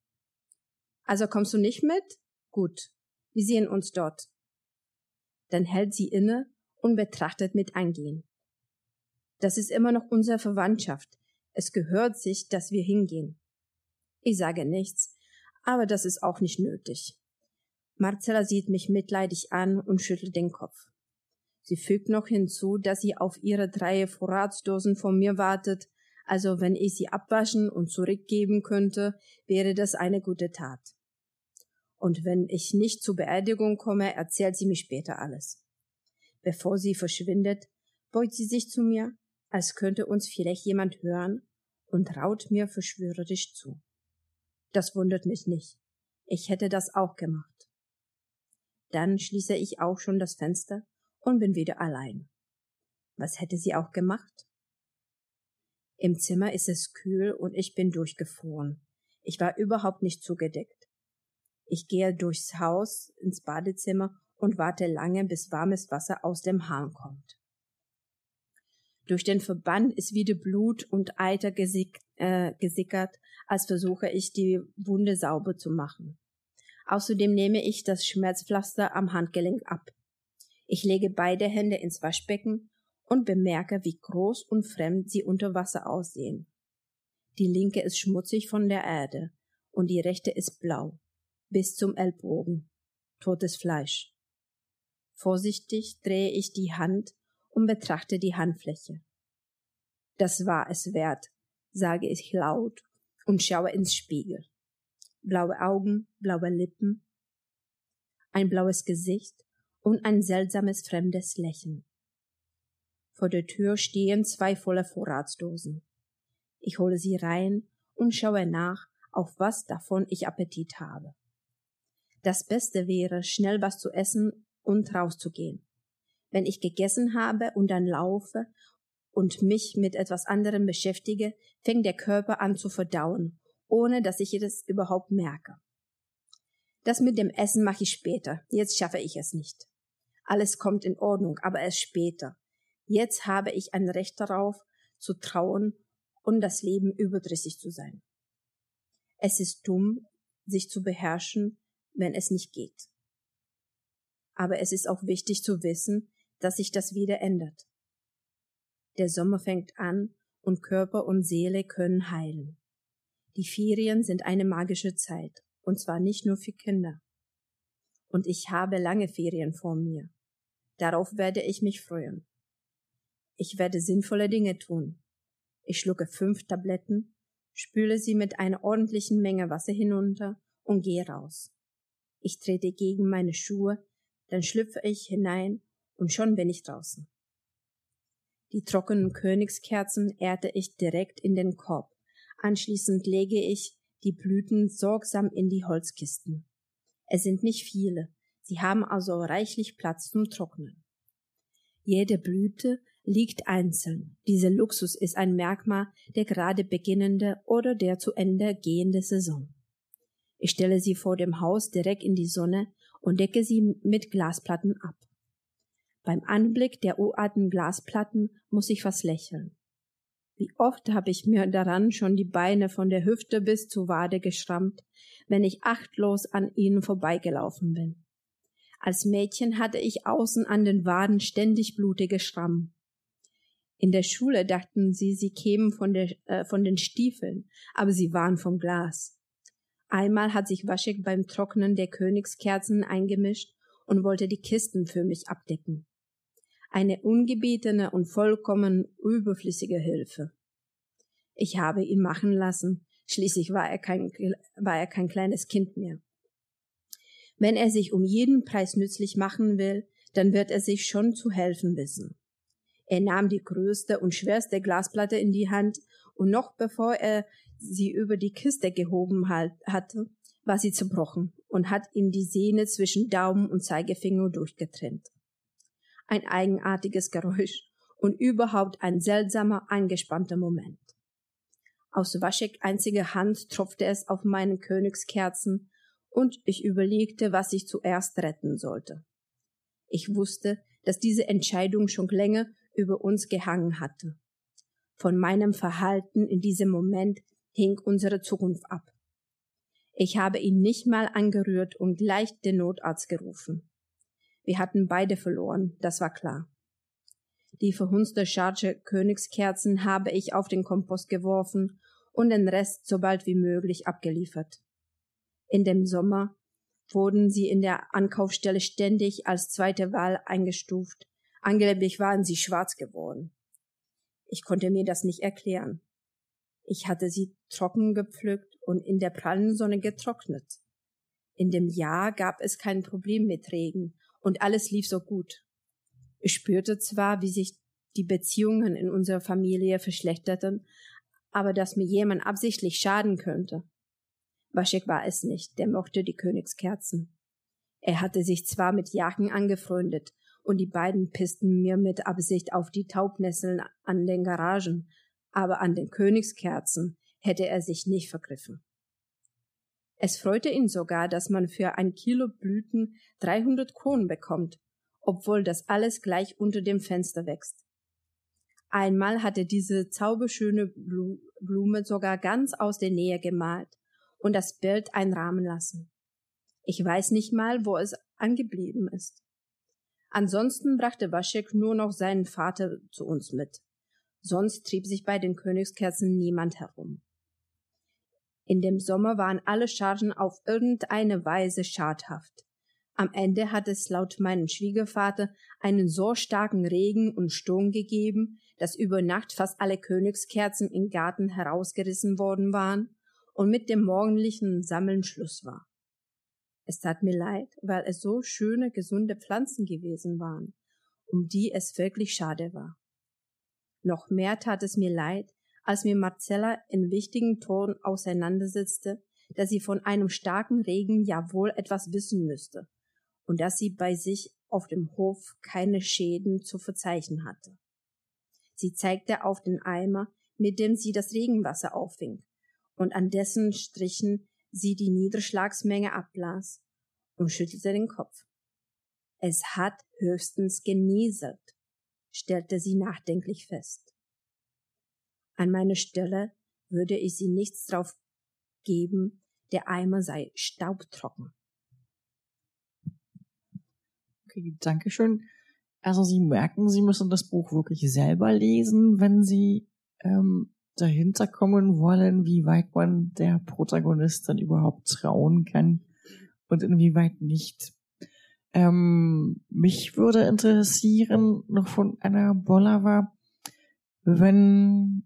Also kommst du nicht mit? Gut. Wir sehen uns dort. Dann hält sie inne und betrachtet mit Eingehen. Das ist immer noch unsere Verwandtschaft. Es gehört sich, dass wir hingehen. Ich sage nichts, aber das ist auch nicht nötig. Marcella sieht mich mitleidig an und schüttelt den Kopf. Sie fügt noch hinzu, dass sie auf ihre drei Vorratsdosen von mir wartet, also wenn ich sie abwaschen und zurückgeben könnte, wäre das eine gute Tat. Und wenn ich nicht zur Beerdigung komme, erzählt sie mir später alles. Bevor sie verschwindet, beugt sie sich zu mir, als könnte uns vielleicht jemand hören, und raut mir verschwörerisch zu. Das wundert mich nicht. Ich hätte das auch gemacht. Dann schließe ich auch schon das Fenster und bin wieder allein. Was hätte sie auch gemacht? Im Zimmer ist es kühl und ich bin durchgefroren. Ich war überhaupt nicht zugedeckt. Ich gehe durchs Haus ins Badezimmer und warte lange, bis warmes Wasser aus dem Hahn kommt. Durch den Verband ist wieder Blut und Eiter gesick, äh, gesickert, als versuche ich die Wunde sauber zu machen. Außerdem nehme ich das Schmerzpflaster am Handgelenk ab. Ich lege beide Hände ins Waschbecken und bemerke, wie groß und fremd sie unter Wasser aussehen. Die linke ist schmutzig von der Erde und die rechte ist blau, bis zum Ellbogen. Totes Fleisch. Vorsichtig drehe ich die Hand und betrachte die Handfläche. Das war es wert, sage ich laut und schaue ins Spiegel. Blaue Augen, blaue Lippen, ein blaues Gesicht und ein seltsames fremdes Lächeln. Vor der Tür stehen zwei volle Vorratsdosen. Ich hole sie rein und schaue nach, auf was davon ich Appetit habe. Das Beste wäre, schnell was zu essen und rauszugehen. Wenn ich gegessen habe und dann laufe und mich mit etwas anderem beschäftige, fängt der Körper an zu verdauen, ohne dass ich es überhaupt merke. Das mit dem Essen mache ich später. Jetzt schaffe ich es nicht. Alles kommt in Ordnung, aber erst später. Jetzt habe ich ein Recht darauf, zu trauen und das Leben überdrüssig zu sein. Es ist dumm, sich zu beherrschen, wenn es nicht geht. Aber es ist auch wichtig zu wissen, dass sich das wieder ändert. Der Sommer fängt an und Körper und Seele können heilen. Die Ferien sind eine magische Zeit, und zwar nicht nur für Kinder. Und ich habe lange Ferien vor mir. Darauf werde ich mich freuen. Ich werde sinnvolle Dinge tun. Ich schlucke fünf Tabletten, spüle sie mit einer ordentlichen Menge Wasser hinunter und gehe raus. Ich trete gegen meine Schuhe, dann schlüpfe ich hinein und schon bin ich draußen. Die trockenen Königskerzen erde ich direkt in den Korb. Anschließend lege ich die Blüten sorgsam in die Holzkisten. Es sind nicht viele, Sie haben also reichlich Platz zum Trocknen. Jede Blüte liegt einzeln. Dieser Luxus ist ein Merkmal der gerade beginnende oder der zu Ende gehende Saison. Ich stelle sie vor dem Haus direkt in die Sonne und decke sie mit Glasplatten ab. Beim Anblick der uralten Glasplatten muss ich was lächeln. Wie oft habe ich mir daran schon die Beine von der Hüfte bis zur Wade geschrammt, wenn ich achtlos an ihnen vorbeigelaufen bin. Als Mädchen hatte ich außen an den Waden ständig blutige Schrammen. In der Schule dachten sie, sie kämen von, der, äh, von den Stiefeln, aber sie waren vom Glas. Einmal hat sich Waschek beim Trocknen der Königskerzen eingemischt und wollte die Kisten für mich abdecken. Eine ungebetene und vollkommen überflüssige Hilfe. Ich habe ihn machen lassen, schließlich war er kein, war er kein kleines Kind mehr. Wenn er sich um jeden Preis nützlich machen will, dann wird er sich schon zu helfen wissen. Er nahm die größte und schwerste Glasplatte in die Hand, und noch bevor er sie über die Kiste gehoben hatte, war sie zerbrochen und hat ihm die Sehne zwischen Daumen und Zeigefinger durchgetrennt. Ein eigenartiges Geräusch und überhaupt ein seltsamer, angespannter Moment. Aus Waschek einziger Hand tropfte es auf meinen Königskerzen und ich überlegte, was ich zuerst retten sollte. Ich wusste, dass diese Entscheidung schon länger über uns gehangen hatte. Von meinem Verhalten in diesem Moment hing unsere Zukunft ab. Ich habe ihn nicht mal angerührt und gleich den Notarzt gerufen. Wir hatten beide verloren, das war klar. Die verhunzte Charge Königskerzen habe ich auf den Kompost geworfen und den Rest so bald wie möglich abgeliefert. In dem Sommer wurden sie in der Ankaufsstelle ständig als zweite Wahl eingestuft. Angeblich waren sie schwarz geworden. Ich konnte mir das nicht erklären. Ich hatte sie trocken gepflückt und in der prallen Sonne getrocknet. In dem Jahr gab es kein Problem mit Regen und alles lief so gut. Ich spürte zwar, wie sich die Beziehungen in unserer Familie verschlechterten, aber dass mir jemand absichtlich schaden könnte. Waschek war es nicht, der mochte die Königskerzen. Er hatte sich zwar mit Jacken angefreundet, und die beiden pissten mir mit Absicht auf die Taubnesseln an den Garagen, aber an den Königskerzen hätte er sich nicht vergriffen. Es freute ihn sogar, dass man für ein Kilo Blüten 300 Kronen bekommt, obwohl das alles gleich unter dem Fenster wächst. Einmal hatte diese zauberschöne Blume sogar ganz aus der Nähe gemalt und das Bild einrahmen lassen. Ich weiß nicht mal, wo es angeblieben ist. Ansonsten brachte Waschek nur noch seinen Vater zu uns mit sonst trieb sich bei den Königskerzen niemand herum. In dem Sommer waren alle Chargen auf irgendeine Weise schadhaft. Am Ende hat es laut meinem Schwiegervater einen so starken Regen und Sturm gegeben, dass über Nacht fast alle Königskerzen im Garten herausgerissen worden waren und mit dem morgendlichen Sammeln Schluss war. Es tat mir leid, weil es so schöne, gesunde Pflanzen gewesen waren, um die es wirklich schade war. Noch mehr tat es mir leid, als mir Marcella in wichtigen Ton auseinandersetzte, dass sie von einem starken Regen ja wohl etwas wissen müsste und dass sie bei sich auf dem Hof keine Schäden zu verzeichnen hatte. Sie zeigte auf den Eimer, mit dem sie das Regenwasser auffing und an dessen Strichen sie die Niederschlagsmenge ablas und schüttelte den Kopf. Es hat höchstens genieselt stellte sie nachdenklich fest. An meiner Stelle würde ich sie nichts drauf geben, der Eimer sei staubtrocken. Okay, danke schön. Also Sie merken, Sie müssen das Buch wirklich selber lesen, wenn Sie ähm, dahinter kommen wollen, wie weit man der Protagonistin überhaupt trauen kann und inwieweit nicht. Ähm, mich würde interessieren, noch von Anna Bolava, wenn,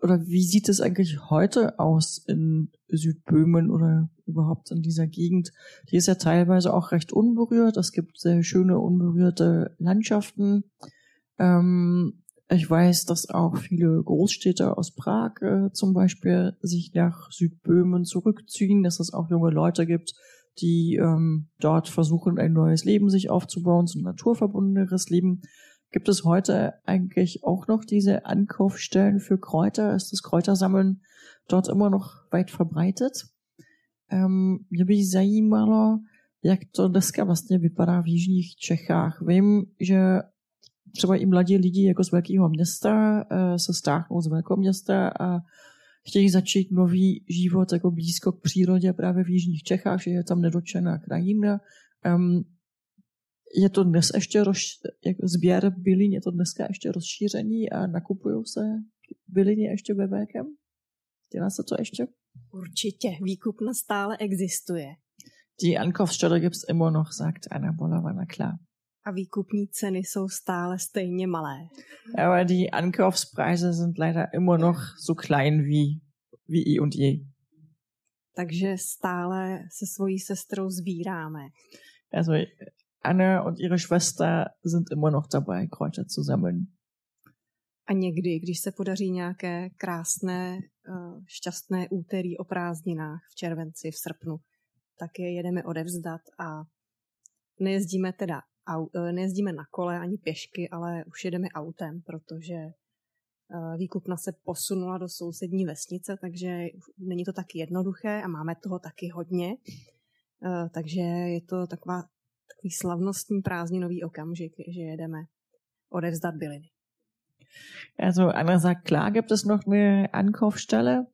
oder wie sieht es eigentlich heute aus in Südböhmen oder überhaupt in dieser Gegend? Die ist ja teilweise auch recht unberührt. Es gibt sehr schöne unberührte Landschaften. Ähm, ich weiß, dass auch viele Großstädte aus Prag äh, zum Beispiel sich nach Südböhmen zurückziehen, dass es auch junge Leute gibt, die ähm, dort versuchen, ein neues Leben sich aufzubauen, so ein naturverbundeneres Leben. Gibt es heute eigentlich auch noch diese Ankaufstellen für Kräuter? Ist das Kräutersammeln dort immer noch weit verbreitet? Um, zajímalo, jak to dneska vlastně vypadá v jižních Čechách. Vím, že třeba i mladí lidi jako z velkého města uh, se stáhnou z velkého města a chtějí začít nový život jako blízko k přírodě právě v jižních Čechách, že je tam nedočená krajina. Um, je to dnes ještě roz, jako sběr bylin, je to dneska ještě rozšíření a nakupují se byliny ještě ve velkém? Dělá se to ještě? Určitě, výkupna stále existuje. Die Ankaufsstelle gibt's immer noch, sagt Anna na klar. A výkupní ceny jsou stále stejně malé. Aber die Ankaufspreise sind leider immer noch so klein wie, wie i und je. Takže stále se svojí sestrou sbíráme. Also Anne und ihre Schwester sind immer noch dabei, Kräuter zu sammeln. A někdy, když se podaří nějaké krásné, šťastné úterý o prázdninách v červenci, v srpnu, tak je jedeme odevzdat a nejezdíme teda nejezdíme na kole ani pěšky, ale už jedeme autem, protože výkupna se posunula do sousední vesnice, takže není to tak jednoduché a máme toho taky hodně. Takže je to taková, takový slavnostní prázdninový okamžik, že jedeme odevzdat byliny. Also Anna sagt, klar gibt es noch eine Ankaufsstelle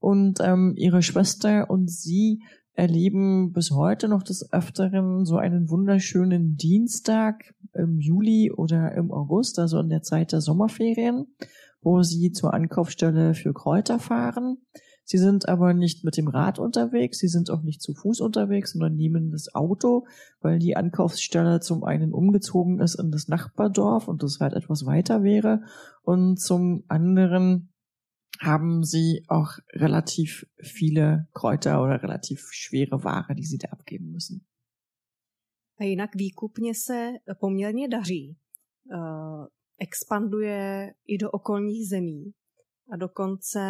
und ähm, ihre Schwester und sie erleben bis heute noch des Öfteren so einen wunderschönen Dienstag im Juli oder im August, also in der Zeit der Sommerferien, wo sie zur Ankaufsstelle für Kräuter fahren. Sie sind aber nicht mit dem Rad unterwegs, sie sind auch nicht zu Fuß unterwegs, sondern nehmen das Auto, weil die Ankaufsstelle zum einen umgezogen ist in das Nachbardorf und das halt etwas weiter wäre und zum anderen haben sie auch relativ viele Kräuter oder relativ schwere Ware, die sie da abgeben müssen. A jinak výkupně se poměrně daří. Uh, expanduje i do okolních zemí a dokonce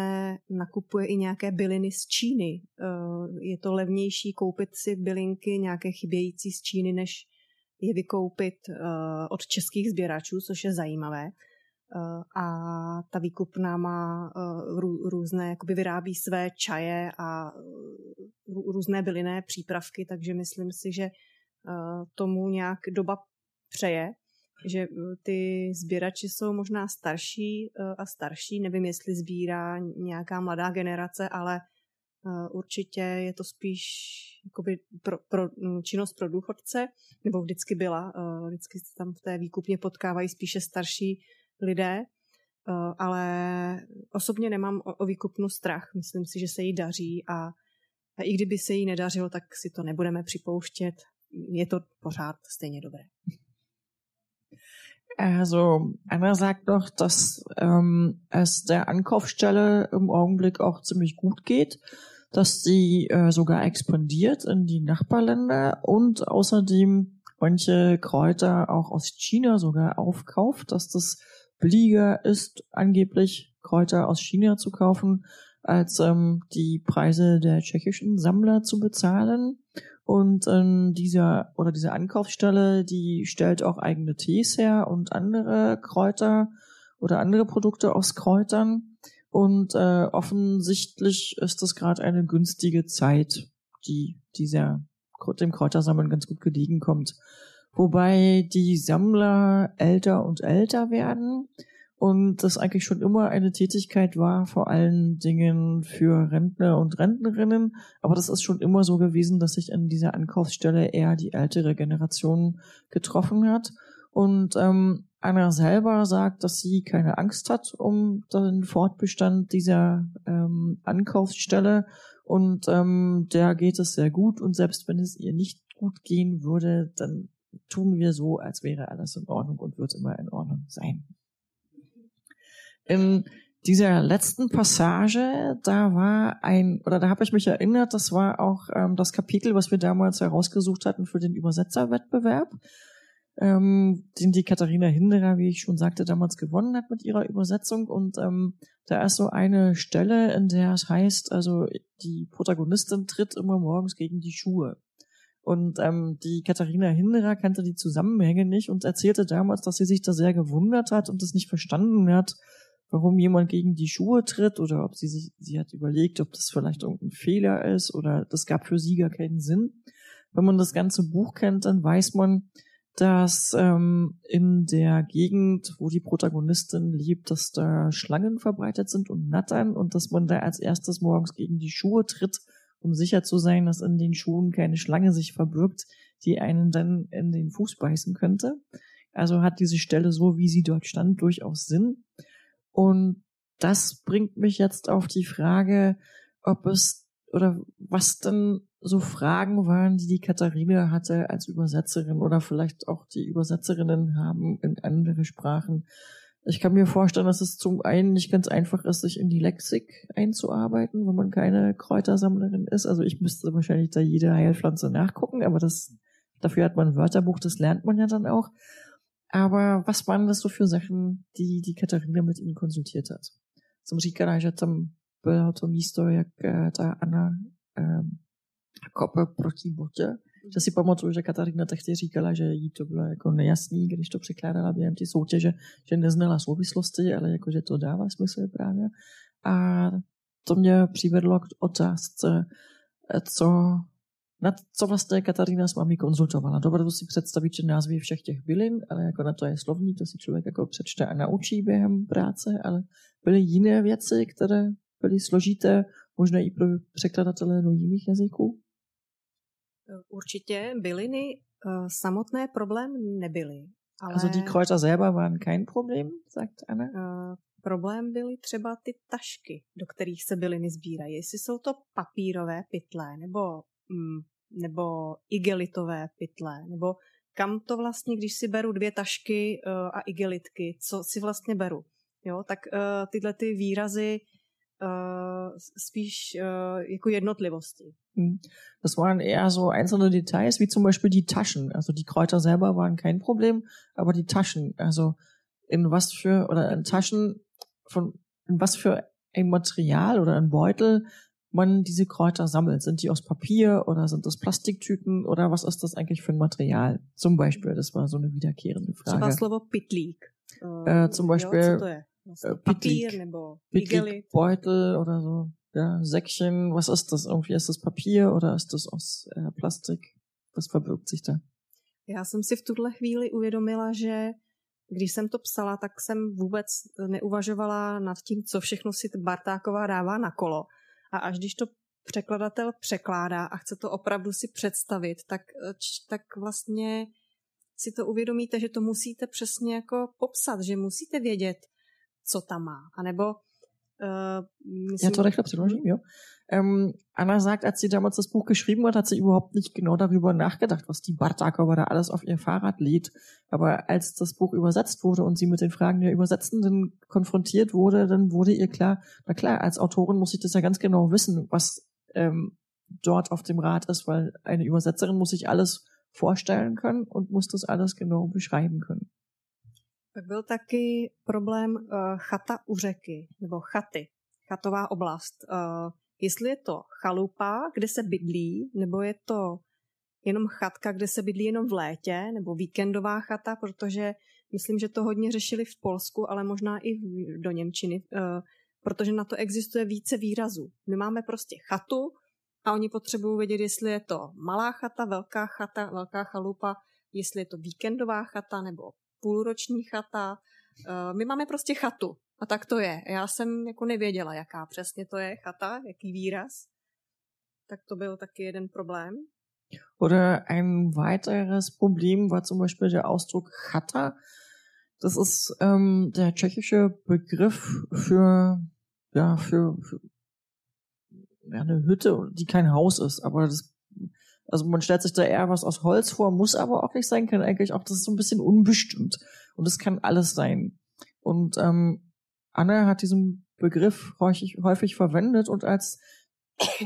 nakupuje i nějaké byliny z Číny. Uh, je to levnější koupit si bylinky nějaké chybějící z Číny, než je vykoupit uh, od českých sběračů, což je zajímavé. Eh, a ta výkupná má eh, různé, jakoby vyrábí své čaje a eh, různé bylinné přípravky, takže myslím si, že tomu nějak doba přeje, že ty sběrači jsou možná starší a starší, nevím, jestli sbírá nějaká mladá generace, ale určitě je to spíš jakoby pro, pro hm, činnost pro důchodce, nebo vždycky byla, vždycky tam v té výkupně potkávají spíše starší lidé, eh, ale osobně nemám o, výkupnu strach. Myslím si, že se jí daří a, a i kdyby se jí nedařilo, tak si to nebudeme připouštět. Je to pořád stejně dobré. Also Anna sagt noch, dass ähm, es der Ankaufsstelle im Augenblick auch ziemlich gut geht, dass sie äh, sogar expandiert in die Nachbarländer und außerdem manche Kräuter auch aus China sogar aufkauft, dass das billiger ist, angeblich Kräuter aus China zu kaufen, als ähm, die Preise der tschechischen Sammler zu bezahlen. Und ähm, dieser oder diese Ankaufsstelle, die stellt auch eigene Tees her und andere Kräuter oder andere Produkte aus Kräutern. Und äh, offensichtlich ist das gerade eine günstige Zeit, die dieser dem Kräutersammeln ganz gut gelegen kommt wobei die Sammler älter und älter werden und das eigentlich schon immer eine Tätigkeit war, vor allen Dingen für Rentner und Rentnerinnen. Aber das ist schon immer so gewesen, dass sich an dieser Ankaufsstelle eher die ältere Generation getroffen hat. Und ähm, Anna selber sagt, dass sie keine Angst hat um den Fortbestand dieser ähm, Ankaufsstelle. Und ähm, der geht es sehr gut. Und selbst wenn es ihr nicht gut gehen würde, dann tun wir so, als wäre alles in Ordnung und wird immer in Ordnung sein. In dieser letzten Passage, da war ein, oder da habe ich mich erinnert, das war auch ähm, das Kapitel, was wir damals herausgesucht hatten für den Übersetzerwettbewerb, ähm, den die Katharina Hinderer, wie ich schon sagte, damals gewonnen hat mit ihrer Übersetzung. Und ähm, da ist so eine Stelle, in der es heißt, also die Protagonistin tritt immer morgens gegen die Schuhe. Und ähm, die Katharina Hinderer kannte die Zusammenhänge nicht und erzählte damals, dass sie sich da sehr gewundert hat und es nicht verstanden hat, warum jemand gegen die Schuhe tritt oder ob sie sich, sie hat überlegt, ob das vielleicht irgendein Fehler ist oder das gab für sie gar keinen Sinn. Wenn man das ganze Buch kennt, dann weiß man, dass ähm, in der Gegend, wo die Protagonistin lebt, dass da Schlangen verbreitet sind und Nattern und dass man da als erstes morgens gegen die Schuhe tritt um sicher zu sein, dass in den Schuhen keine Schlange sich verbirgt, die einen dann in den Fuß beißen könnte. Also hat diese Stelle so, wie sie dort stand, durchaus Sinn. Und das bringt mich jetzt auf die Frage, ob es oder was denn so Fragen waren, die die Katharina hatte als Übersetzerin oder vielleicht auch die Übersetzerinnen haben in andere Sprachen, ich kann mir vorstellen, dass es zum einen nicht ganz einfach ist, sich in die Lexik einzuarbeiten, wenn man keine Kräutersammlerin ist. Also ich müsste wahrscheinlich da jede Heilpflanze nachgucken, aber das, dafür hat man ein Wörterbuch, das lernt man ja dann auch. Aber was waren das so für Sachen, die die Katharina mit ihnen konsultiert hat? Som říkala, že tam bylo to místo, jak Anna um, kope proti že si pamatuju, že Katarína tehdy říkala, že jí to bylo jako nejasný, když to překládala během ty soutěže, že neznala souvislosti, ale jako, že to dává smysl právě. A to mě přivedlo k otázce, co, na co vlastně Katarína s vámi konzultovala. Dovedu si představit, že názvy všech těch bylin, ale jako na to je slovník, to si člověk jako přečte a naučí během práce, ale byly jiné věci, které byly složité, možná i pro překladatele do jiných jazyků? Určitě byliny uh, samotné problém nebyly. Ale... Also die Kräuter selber waren kein Problem, sagt Anna. Uh, problém byly třeba ty tašky, do kterých se byliny sbírají. Jestli jsou to papírové pytle, nebo, mm, nebo igelitové pytle, nebo kam to vlastně, když si beru dvě tašky uh, a igelitky, co si vlastně beru. Jo, tak uh, tyhle ty výrazy spíš uh, jako jednotlivosti. Hm. Das waren eher so einzelne Details, wie zum Beispiel die Taschen. Also die Kräuter selber waren kein Problem, aber die Taschen, also in was für, oder in Taschen von, in was für ein Material oder ein Beutel man diese Kräuter sammelt. Sind die aus Papier oder sind das Plastiktüten oder was ist das eigentlich für ein Material? Zum Beispiel, das war so eine wiederkehrende Frage. Třeba slovo pitlík. Äh, zum Beispiel jo, Papier nebo Beutel oder so ja, Säckchen, was ist das irgendwie? Ist das Papier oder ist das aus äh, Plastik? Was verbirgt sich da? Já jsem si v tuhle chvíli uvědomila, že když jsem to psala, tak jsem vůbec neuvažovala nad tím, co všechno si Bartáková dává na kolo. A až když to překladatel překládá a chce to opravdu si představit, tak, tak vlastně si to uvědomíte, že to musíte přesně jako popsat, že musíte vědět, co tam má. A nebo Äh, ja, to rychle předložím, jo. Ähm, Anna sagt, als sie damals das Buch geschrieben hat, hat sie überhaupt nicht genau darüber nachgedacht, was die Bartakova da alles auf ihr Fahrrad lädt. Aber als das Buch übersetzt wurde und sie mit den Fragen der Übersetzenden konfrontiert wurde, dann wurde ihr klar, na klar, als Autorin muss ich das ja ganz genau wissen, was ähm, dort auf dem Rad ist, weil eine Übersetzerin muss sich alles vorstellen können und muss das alles genau beschreiben können. Pak byl taky problém uh, chata u řeky, nebo chaty, chatová oblast. Uh, jestli je to chalupa, kde se bydlí, nebo je to jenom chatka, kde se bydlí jenom v létě, nebo víkendová chata, protože myslím, že to hodně řešili v Polsku, ale možná i do Němčiny, uh, protože na to existuje více výrazů. My máme prostě chatu a oni potřebují vědět, jestli je to malá chata, velká chata, velká chalupa, jestli je to víkendová chata nebo půlroční chata. Eh, my máme prostě chatu a tak to je. Já jsem jako nevěděla, jaká přesně to je chata, jaký výraz. Tak to byl taky jeden Problém. Oder ein weiteres Problem war zum Beispiel der Ausdruck Chata. Das ist ähm, der tschechische Begriff für, ja, für, für ja, eine Hütte, die kein Haus ist, aber das also man stellt sich da eher was aus Holz vor, muss aber auch nicht sein, kann eigentlich auch, das ist so ein bisschen unbestimmt. Und es kann alles sein. Und ähm, Anna hat diesen Begriff häufig, häufig verwendet und als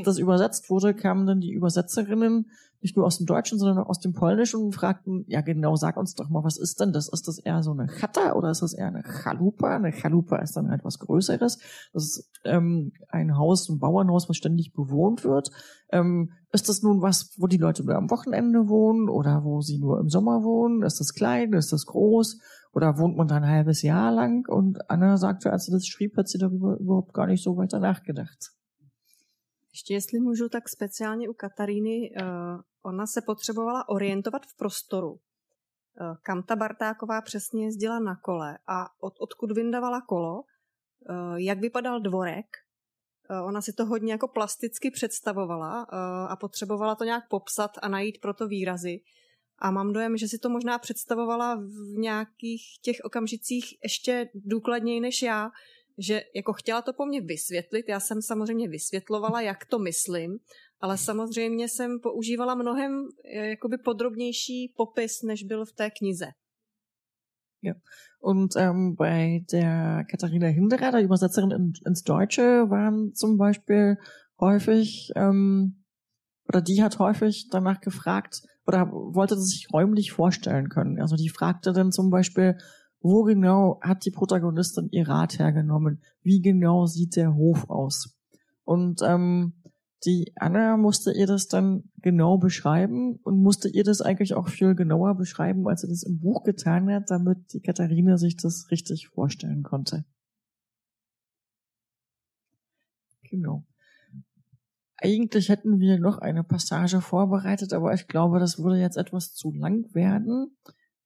das übersetzt wurde, kamen dann die Übersetzerinnen nicht nur aus dem Deutschen, sondern auch aus dem Polnischen und fragten, ja genau, sag uns doch mal, was ist denn das? Ist das eher so eine Chata oder ist das eher eine Chalupa? Eine Chalupa ist dann halt was Größeres. Das ist ähm, ein Haus, ein Bauernhaus, was ständig bewohnt wird. Ähm, ist das nun was, wo die Leute nur am Wochenende wohnen oder wo sie nur im Sommer wohnen? Ist das klein? Ist das groß? Oder wohnt man da ein halbes Jahr lang? Und Anna sagte, als sie das schrieb, hat sie darüber überhaupt gar nicht so weiter nachgedacht. Ještě jestli můžu, tak speciálně u Kataríny, uh, ona se potřebovala orientovat v prostoru. Uh, kam ta Bartáková přesně jezdila na kole a od, odkud vyndavala kolo, uh, jak vypadal dvorek. Ona si to hodně jako plasticky představovala a potřebovala to nějak popsat a najít proto výrazy. A mám dojem, že si to možná představovala v nějakých těch okamžicích ještě důkladněji než já, že jako chtěla to po mně vysvětlit, já jsem samozřejmě vysvětlovala, jak to myslím, ale samozřejmě jsem používala mnohem eh, jakoby podrobnější popis, než byl v té knize. Ja. Und ähm, bei der Katharina Hinderer, der Übersetzerin in, ins Deutsche, waren zum Beispiel häufig, ähm, oder die hat häufig danach gefragt, oder wollte sich räumlich vorstellen können. Also die fragte dann zum Beispiel, wo genau hat die Protagonistin ihr Rat hergenommen? Wie genau sieht der Hof aus? Und ähm, die Anna musste ihr das dann genau beschreiben und musste ihr das eigentlich auch viel genauer beschreiben, als sie das im Buch getan hat, damit die Katharina sich das richtig vorstellen konnte. Genau. Eigentlich hätten wir noch eine Passage vorbereitet, aber ich glaube, das würde jetzt etwas zu lang werden.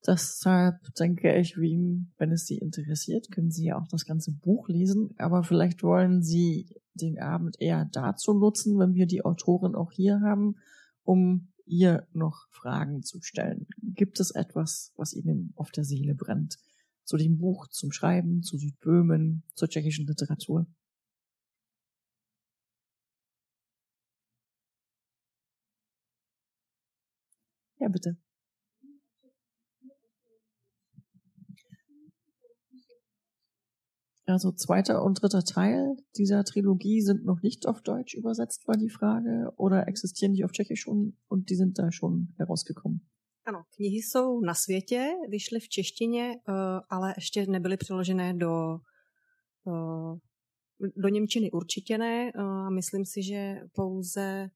Deshalb denke ich, wie, wenn es Sie interessiert, können Sie ja auch das ganze Buch lesen. Aber vielleicht wollen Sie den Abend eher dazu nutzen, wenn wir die Autorin auch hier haben, um ihr noch Fragen zu stellen. Gibt es etwas, was Ihnen auf der Seele brennt? Zu dem Buch, zum Schreiben, zu Südböhmen, zur tschechischen Literatur? Ja, bitte. Also zweiter und dritter Teil dieser Trilogie sind noch nicht auf Deutsch übersetzt, war die Frage, oder existieren die auf Tschechisch schon und die sind da schon herausgekommen? Ano, knihy jsou na světě, vyšly v češtině, eh, ale ještě nebyly přeložené do, eh, do Němčiny určitě ne. Eh, myslím si, že pouze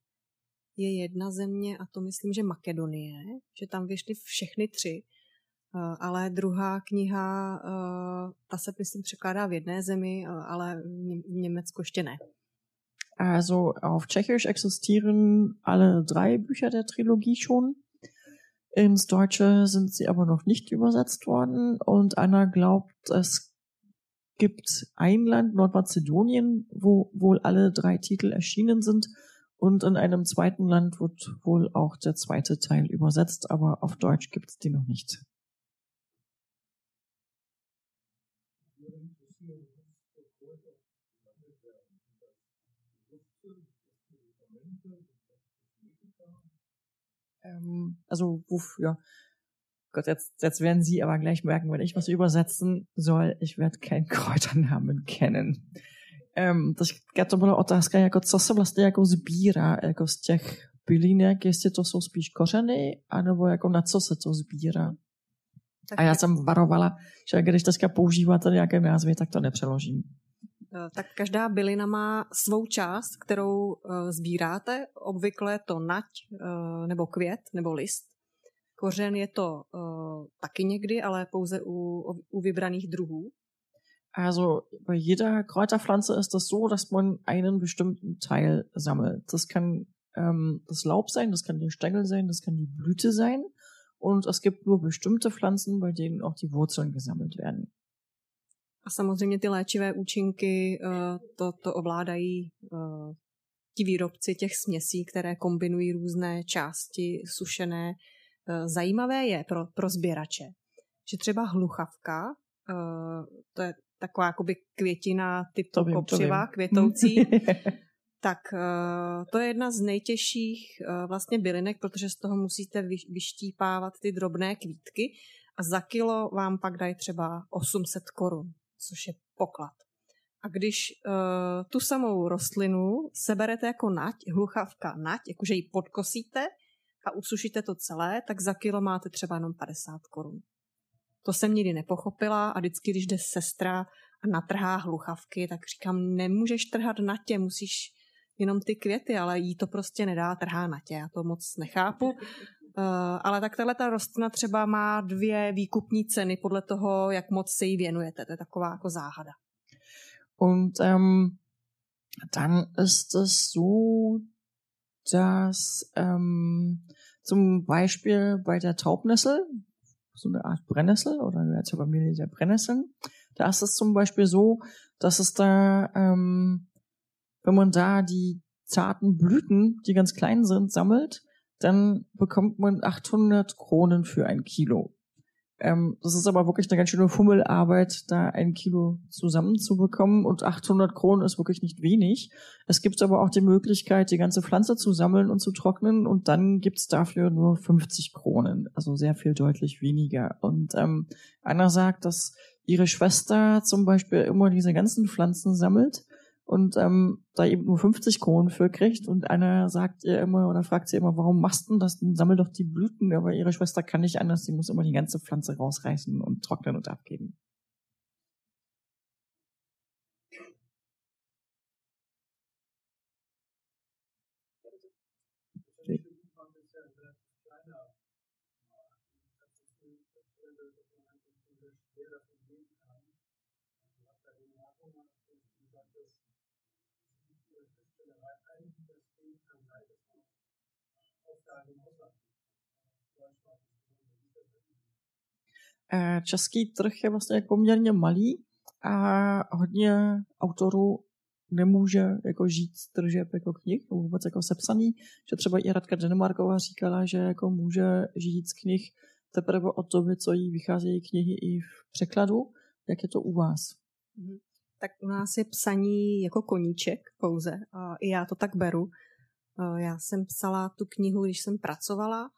je jedna země, a to myslím, že Makedonie, že tam vyšly všechny tři. Eh, ale druhá kniha, eh, ta se myslím překládá v jedné zemi, eh, ale v Německu ještě ne. Also auf Tschechisch existieren alle drei Bücher der Trilogie schon. Ins Deutsche sind sie aber noch nicht übersetzt worden und Anna glaubt, es gibt ein Land, Nordmazedonien, wo wohl alle drei Titel erschienen sind und in einem zweiten Land wird wohl auch der zweite Teil übersetzt, aber auf Deutsch gibt es die noch nicht. Ähm, also wofür? Gott, jetzt, jetzt werden Sie aber gleich merken, wenn ich was übersetzen soll, ich werde keinen Kräuternamen kennen. Um, takže to byla otázka, jako co se vlastně jako sbírá jako z těch bylinek, jestli to jsou spíš kořeny, anebo jako na co se to sbírá. A já jsem varovala, že když teďka používáte nějaké názvy, tak to nepřeložím. Eh, tak každá bylina má svou část, kterou eh, sbíráte. Obvykle to nať eh, nebo květ nebo list. Kořen je to taky někdy, ale pouze u, u vybraných druhů. Also bei jeder Kräuterpflanze ist es so, dass man einen bestimmten Teil sammelt. Das kann ähm, das Laub sein, das kann der Stängel sein, das kann die Blüte sein. Und es gibt nur bestimmte Pflanzen, bei denen auch die Wurzeln gesammelt werden. A samozřejmě ty léčivé účinky uh, to, to ovládají uh, ti výrobci těch směsí, které kombinují různé části sušené. Uh, zajímavé je pro, pro sběrače, že třeba hluchavka, to je taková jakoby květina typu vím, kopřiva, to květoucí, tak to je jedna z nejtěžších vlastně bylinek, protože z toho musíte vyštípávat ty drobné kvítky a za kilo vám pak dají třeba 800 korun což je poklad. A když uh, tu samou rostlinu seberete jako nať, hluchavka nať, jakože ji podkosíte a usušíte to celé, tak za kilo máte třeba jenom 50 korun. To jsem nikdy nepochopila a vždycky, když jde sestra a natrhá hluchavky, tak říkám, nemůžeš trhat na tě, musíš jenom ty květy, ale jí to prostě nedá, trhá na tě. Já to moc nechápu. Uh, ale tak tahle ta rostlina třeba má dvě výkupní ceny podle toho, jak moc se jí věnujete. To je taková jako záhada. Und ähm, dann ist es so, dass ähm, zum Beispiel bei der Taubnessel, so eine Art Brennnessel oder gehört zur Familie der Brennnesseln, da ist es zum Beispiel so, dass es da, ähm, wenn man da die zarten Blüten, die ganz klein sind, sammelt, dann bekommt man 800 Kronen für ein Kilo. Ähm, das ist aber wirklich eine ganz schöne Fummelarbeit, da ein Kilo zusammenzubekommen und 800 Kronen ist wirklich nicht wenig. Es gibt aber auch die Möglichkeit, die ganze Pflanze zu sammeln und zu trocknen und dann gibt's dafür nur 50 Kronen, also sehr viel deutlich weniger. Und ähm, Anna sagt, dass ihre Schwester zum Beispiel immer diese ganzen Pflanzen sammelt und ähm, da eben nur 50 Kronen für kriegt und einer sagt ihr immer oder fragt sie immer, warum machst du das? Dann sammel doch die Blüten, aber ihre Schwester kann nicht anders, sie muss immer die ganze Pflanze rausreißen und trocknen und abgeben. Český trh je vlastně poměrně malý a hodně autorů nemůže jako žít z tržeb jako knih, nebo vůbec jako sepsaný, že třeba i Radka Denemarková říkala, že jako může žít z knih teprve od doby, co jí vycházejí knihy i v překladu. Jak je to u vás? Mhm. Tak u nás je psaní jako koníček pouze a i já to tak beru. Já jsem psala tu knihu, když jsem pracovala.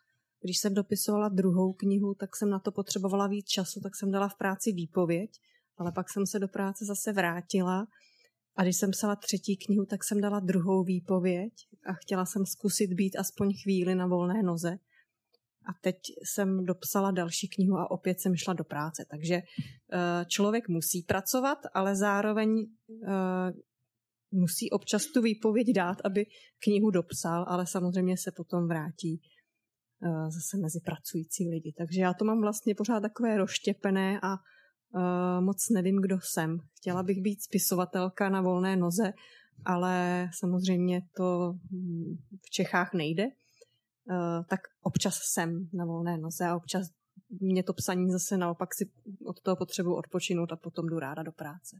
Když jsem dopisovala druhou knihu, tak jsem na to potřebovala víc času, tak jsem dala v práci výpověď, ale pak jsem se do práce zase vrátila a když jsem psala třetí knihu, tak jsem dala druhou výpověď a chtěla jsem zkusit být aspoň chvíli na volné noze. A teď jsem dopsala další knihu a opět jsem šla do práce. Takže eh, člověk musí pracovat, ale zároveň eh, musí občas tu výpověď dát, aby knihu dopsal, ale samozřejmě se potom vrátí zase mezi pracující lidi. Takže já to mám vlastně pořád takové roštěpené a uh, moc nevím, kdo jsem. Chtěla bych být spisovatelka na volné noze, ale samozřejmě to hm, v Čechách nejde. Uh, tak občas jsem na volné noze a občas mě to psaní zase naopak si od toho potřebuji odpočinout a potom jdu ráda do práce.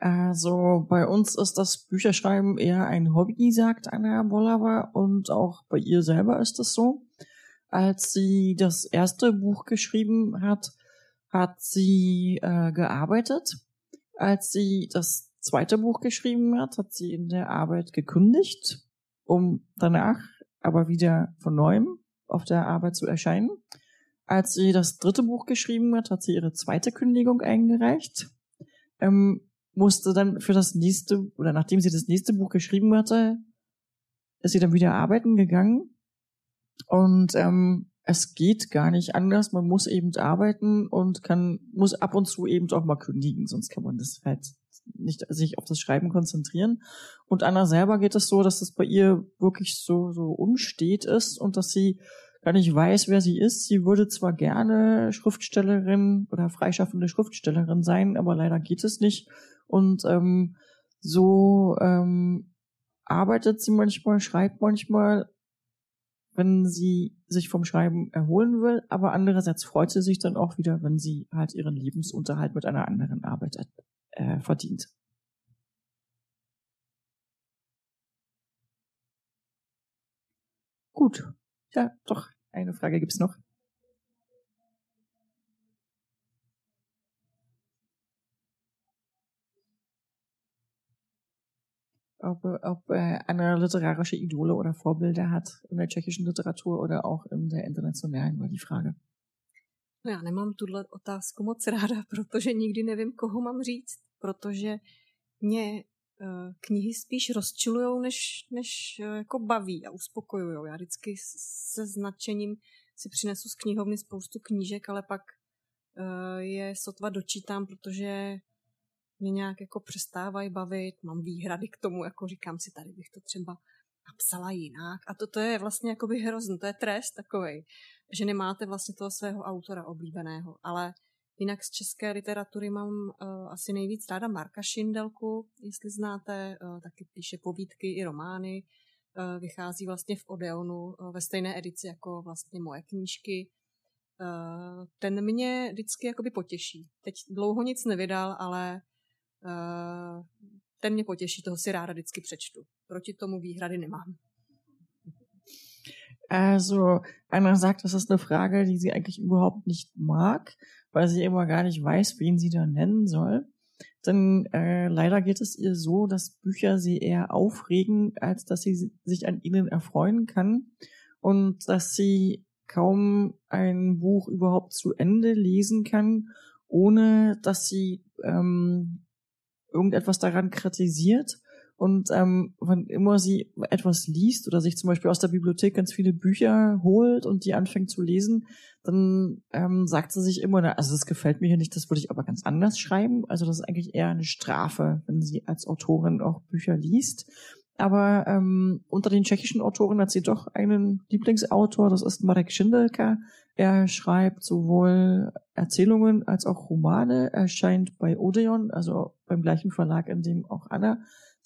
Also bei uns ist das Bücherschreiben eher ein Hobby, sagt Anna Bollava, und auch bei ihr selber ist es so. Als sie das erste Buch geschrieben hat, hat sie äh, gearbeitet. Als sie das zweite Buch geschrieben hat, hat sie in der Arbeit gekündigt, um danach aber wieder von neuem auf der Arbeit zu erscheinen. Als sie das dritte Buch geschrieben hat, hat sie ihre zweite Kündigung eingereicht. Ähm, musste dann für das nächste, oder nachdem sie das nächste Buch geschrieben hatte, ist sie dann wieder arbeiten gegangen. Und ähm, es geht gar nicht anders. Man muss eben arbeiten und kann, muss ab und zu eben auch mal kündigen, sonst kann man das halt nicht sich auf das Schreiben konzentrieren. Und Anna selber geht es so, dass es bei ihr wirklich so, so unstet ist und dass sie gar nicht weiß, wer sie ist. Sie würde zwar gerne Schriftstellerin oder freischaffende Schriftstellerin sein, aber leider geht es nicht. Und ähm, so ähm, arbeitet sie manchmal, schreibt manchmal, wenn sie sich vom Schreiben erholen will, aber andererseits freut sie sich dann auch wieder, wenn sie halt ihren Lebensunterhalt mit einer anderen Arbeit äh, verdient. Gut. Ja, doch, eine Frage gibt's noch. ob, ob äh, Anna literarische Idole oder Vorbilder hat in der tschechischen Literatur oder auch in der internationalen, war die Frage. No já nemám tuhle otázku moc ráda, protože nikdy nevím, koho mám říct. protože mě knihy spíš rozčilují, než, než uh, jako baví a uspokojují. Já vždycky se značením si přinesu z knihovny spoustu knížek, ale pak uh, je sotva dočítám, protože mě nějak jako přestávají bavit, mám výhrady k tomu, jako říkám si, tady bych to třeba napsala jinak. A to, to je vlastně jakoby hrozný, to je trest takový, že nemáte vlastně toho svého autora oblíbeného. Ale jinak z české literatury mám uh, asi nejvíc ráda Marka Šindelku, jestli znáte, uh, taky píše povídky i romány. Uh, vychází vlastně v Odeonu uh, ve stejné edici jako vlastně moje knížky. Uh, ten mě vždycky jakoby potěší. Teď dlouho nic nevydal, ale uh, ten mě potěší, toho si ráda vždycky přečtu. Proti tomu výhrady nemám. Also, Anna sagt, das ist eine Frage, die sie eigentlich überhaupt nicht mag, weil sie immer gar nicht weiß, wen sie da nennen soll. Denn äh, leider geht es ihr so, dass Bücher sie eher aufregen, als dass sie sich an ihnen erfreuen kann. Und dass sie kaum ein Buch überhaupt zu Ende lesen kann, ohne dass sie ähm, irgendetwas daran kritisiert. Und ähm, wann immer sie etwas liest oder sich zum Beispiel aus der Bibliothek ganz viele Bücher holt und die anfängt zu lesen, dann ähm, sagt sie sich immer, also das gefällt mir hier nicht, das würde ich aber ganz anders schreiben. Also das ist eigentlich eher eine Strafe, wenn sie als Autorin auch Bücher liest. Aber ähm, unter den tschechischen Autoren hat sie doch einen Lieblingsautor, das ist Marek Schindelka. Er schreibt sowohl Erzählungen als auch Romane, erscheint bei Odeon, also beim gleichen Verlag, in dem auch Annas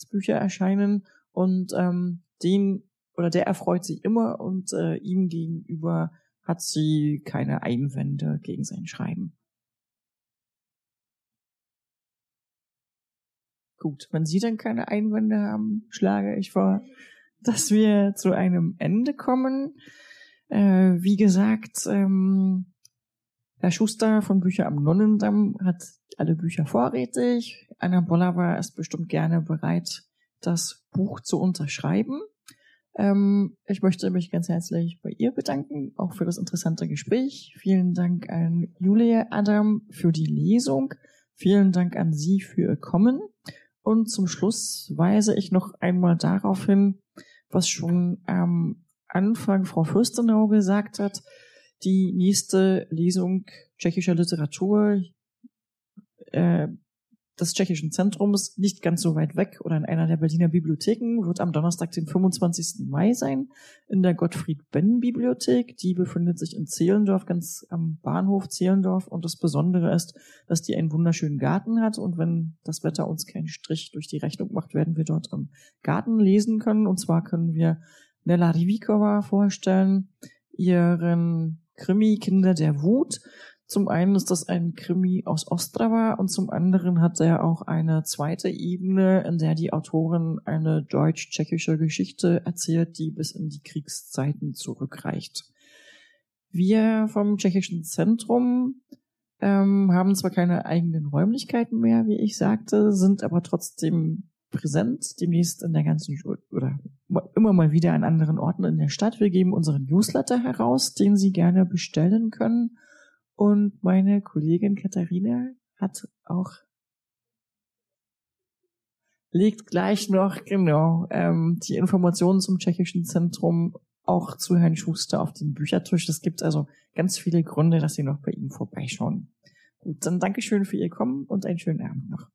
Bücher erscheinen. Und ähm, den oder der erfreut sich immer und äh, ihm gegenüber hat sie keine Einwände gegen sein Schreiben. Gut, wenn Sie dann keine Einwände haben, schlage ich vor, dass wir zu einem Ende kommen. Äh, wie gesagt, ähm, Herr Schuster von Bücher am Nonnendamm hat alle Bücher vorrätig. Anna Bollava ist bestimmt gerne bereit, das Buch zu unterschreiben. Ähm, ich möchte mich ganz herzlich bei ihr bedanken, auch für das interessante Gespräch. Vielen Dank an Julia Adam für die Lesung. Vielen Dank an Sie für Ihr Kommen. Und zum Schluss weise ich noch einmal darauf hin, was schon am Anfang Frau Fürstenau gesagt hat. Die nächste Lesung tschechischer Literatur äh, des Tschechischen Zentrums, nicht ganz so weit weg oder in einer der Berliner Bibliotheken, wird am Donnerstag, den 25. Mai sein, in der Gottfried-Benn-Bibliothek. Die befindet sich in Zehlendorf, ganz am Bahnhof Zehlendorf. Und das Besondere ist, dass die einen wunderschönen Garten hat. Und wenn das Wetter uns keinen Strich durch die Rechnung macht, werden wir dort im Garten lesen können. Und zwar können wir Nella Rivikova vorstellen, ihren Krimi Kinder der Wut. Zum einen ist das ein Krimi aus Ostrava und zum anderen hat er auch eine zweite Ebene, in der die Autorin eine deutsch-tschechische Geschichte erzählt, die bis in die Kriegszeiten zurückreicht. Wir vom Tschechischen Zentrum ähm, haben zwar keine eigenen Räumlichkeiten mehr, wie ich sagte, sind aber trotzdem präsent, demnächst in der ganzen oder immer mal wieder an anderen Orten in der Stadt. Wir geben unseren Newsletter heraus, den Sie gerne bestellen können. Und meine Kollegin Katharina hat auch legt gleich noch genau ähm, die Informationen zum tschechischen Zentrum auch zu Herrn Schuster auf den Büchertisch. Es gibt also ganz viele Gründe, dass Sie noch bei ihm vorbeischauen. Gut, dann Dankeschön für Ihr Kommen und einen schönen Abend noch.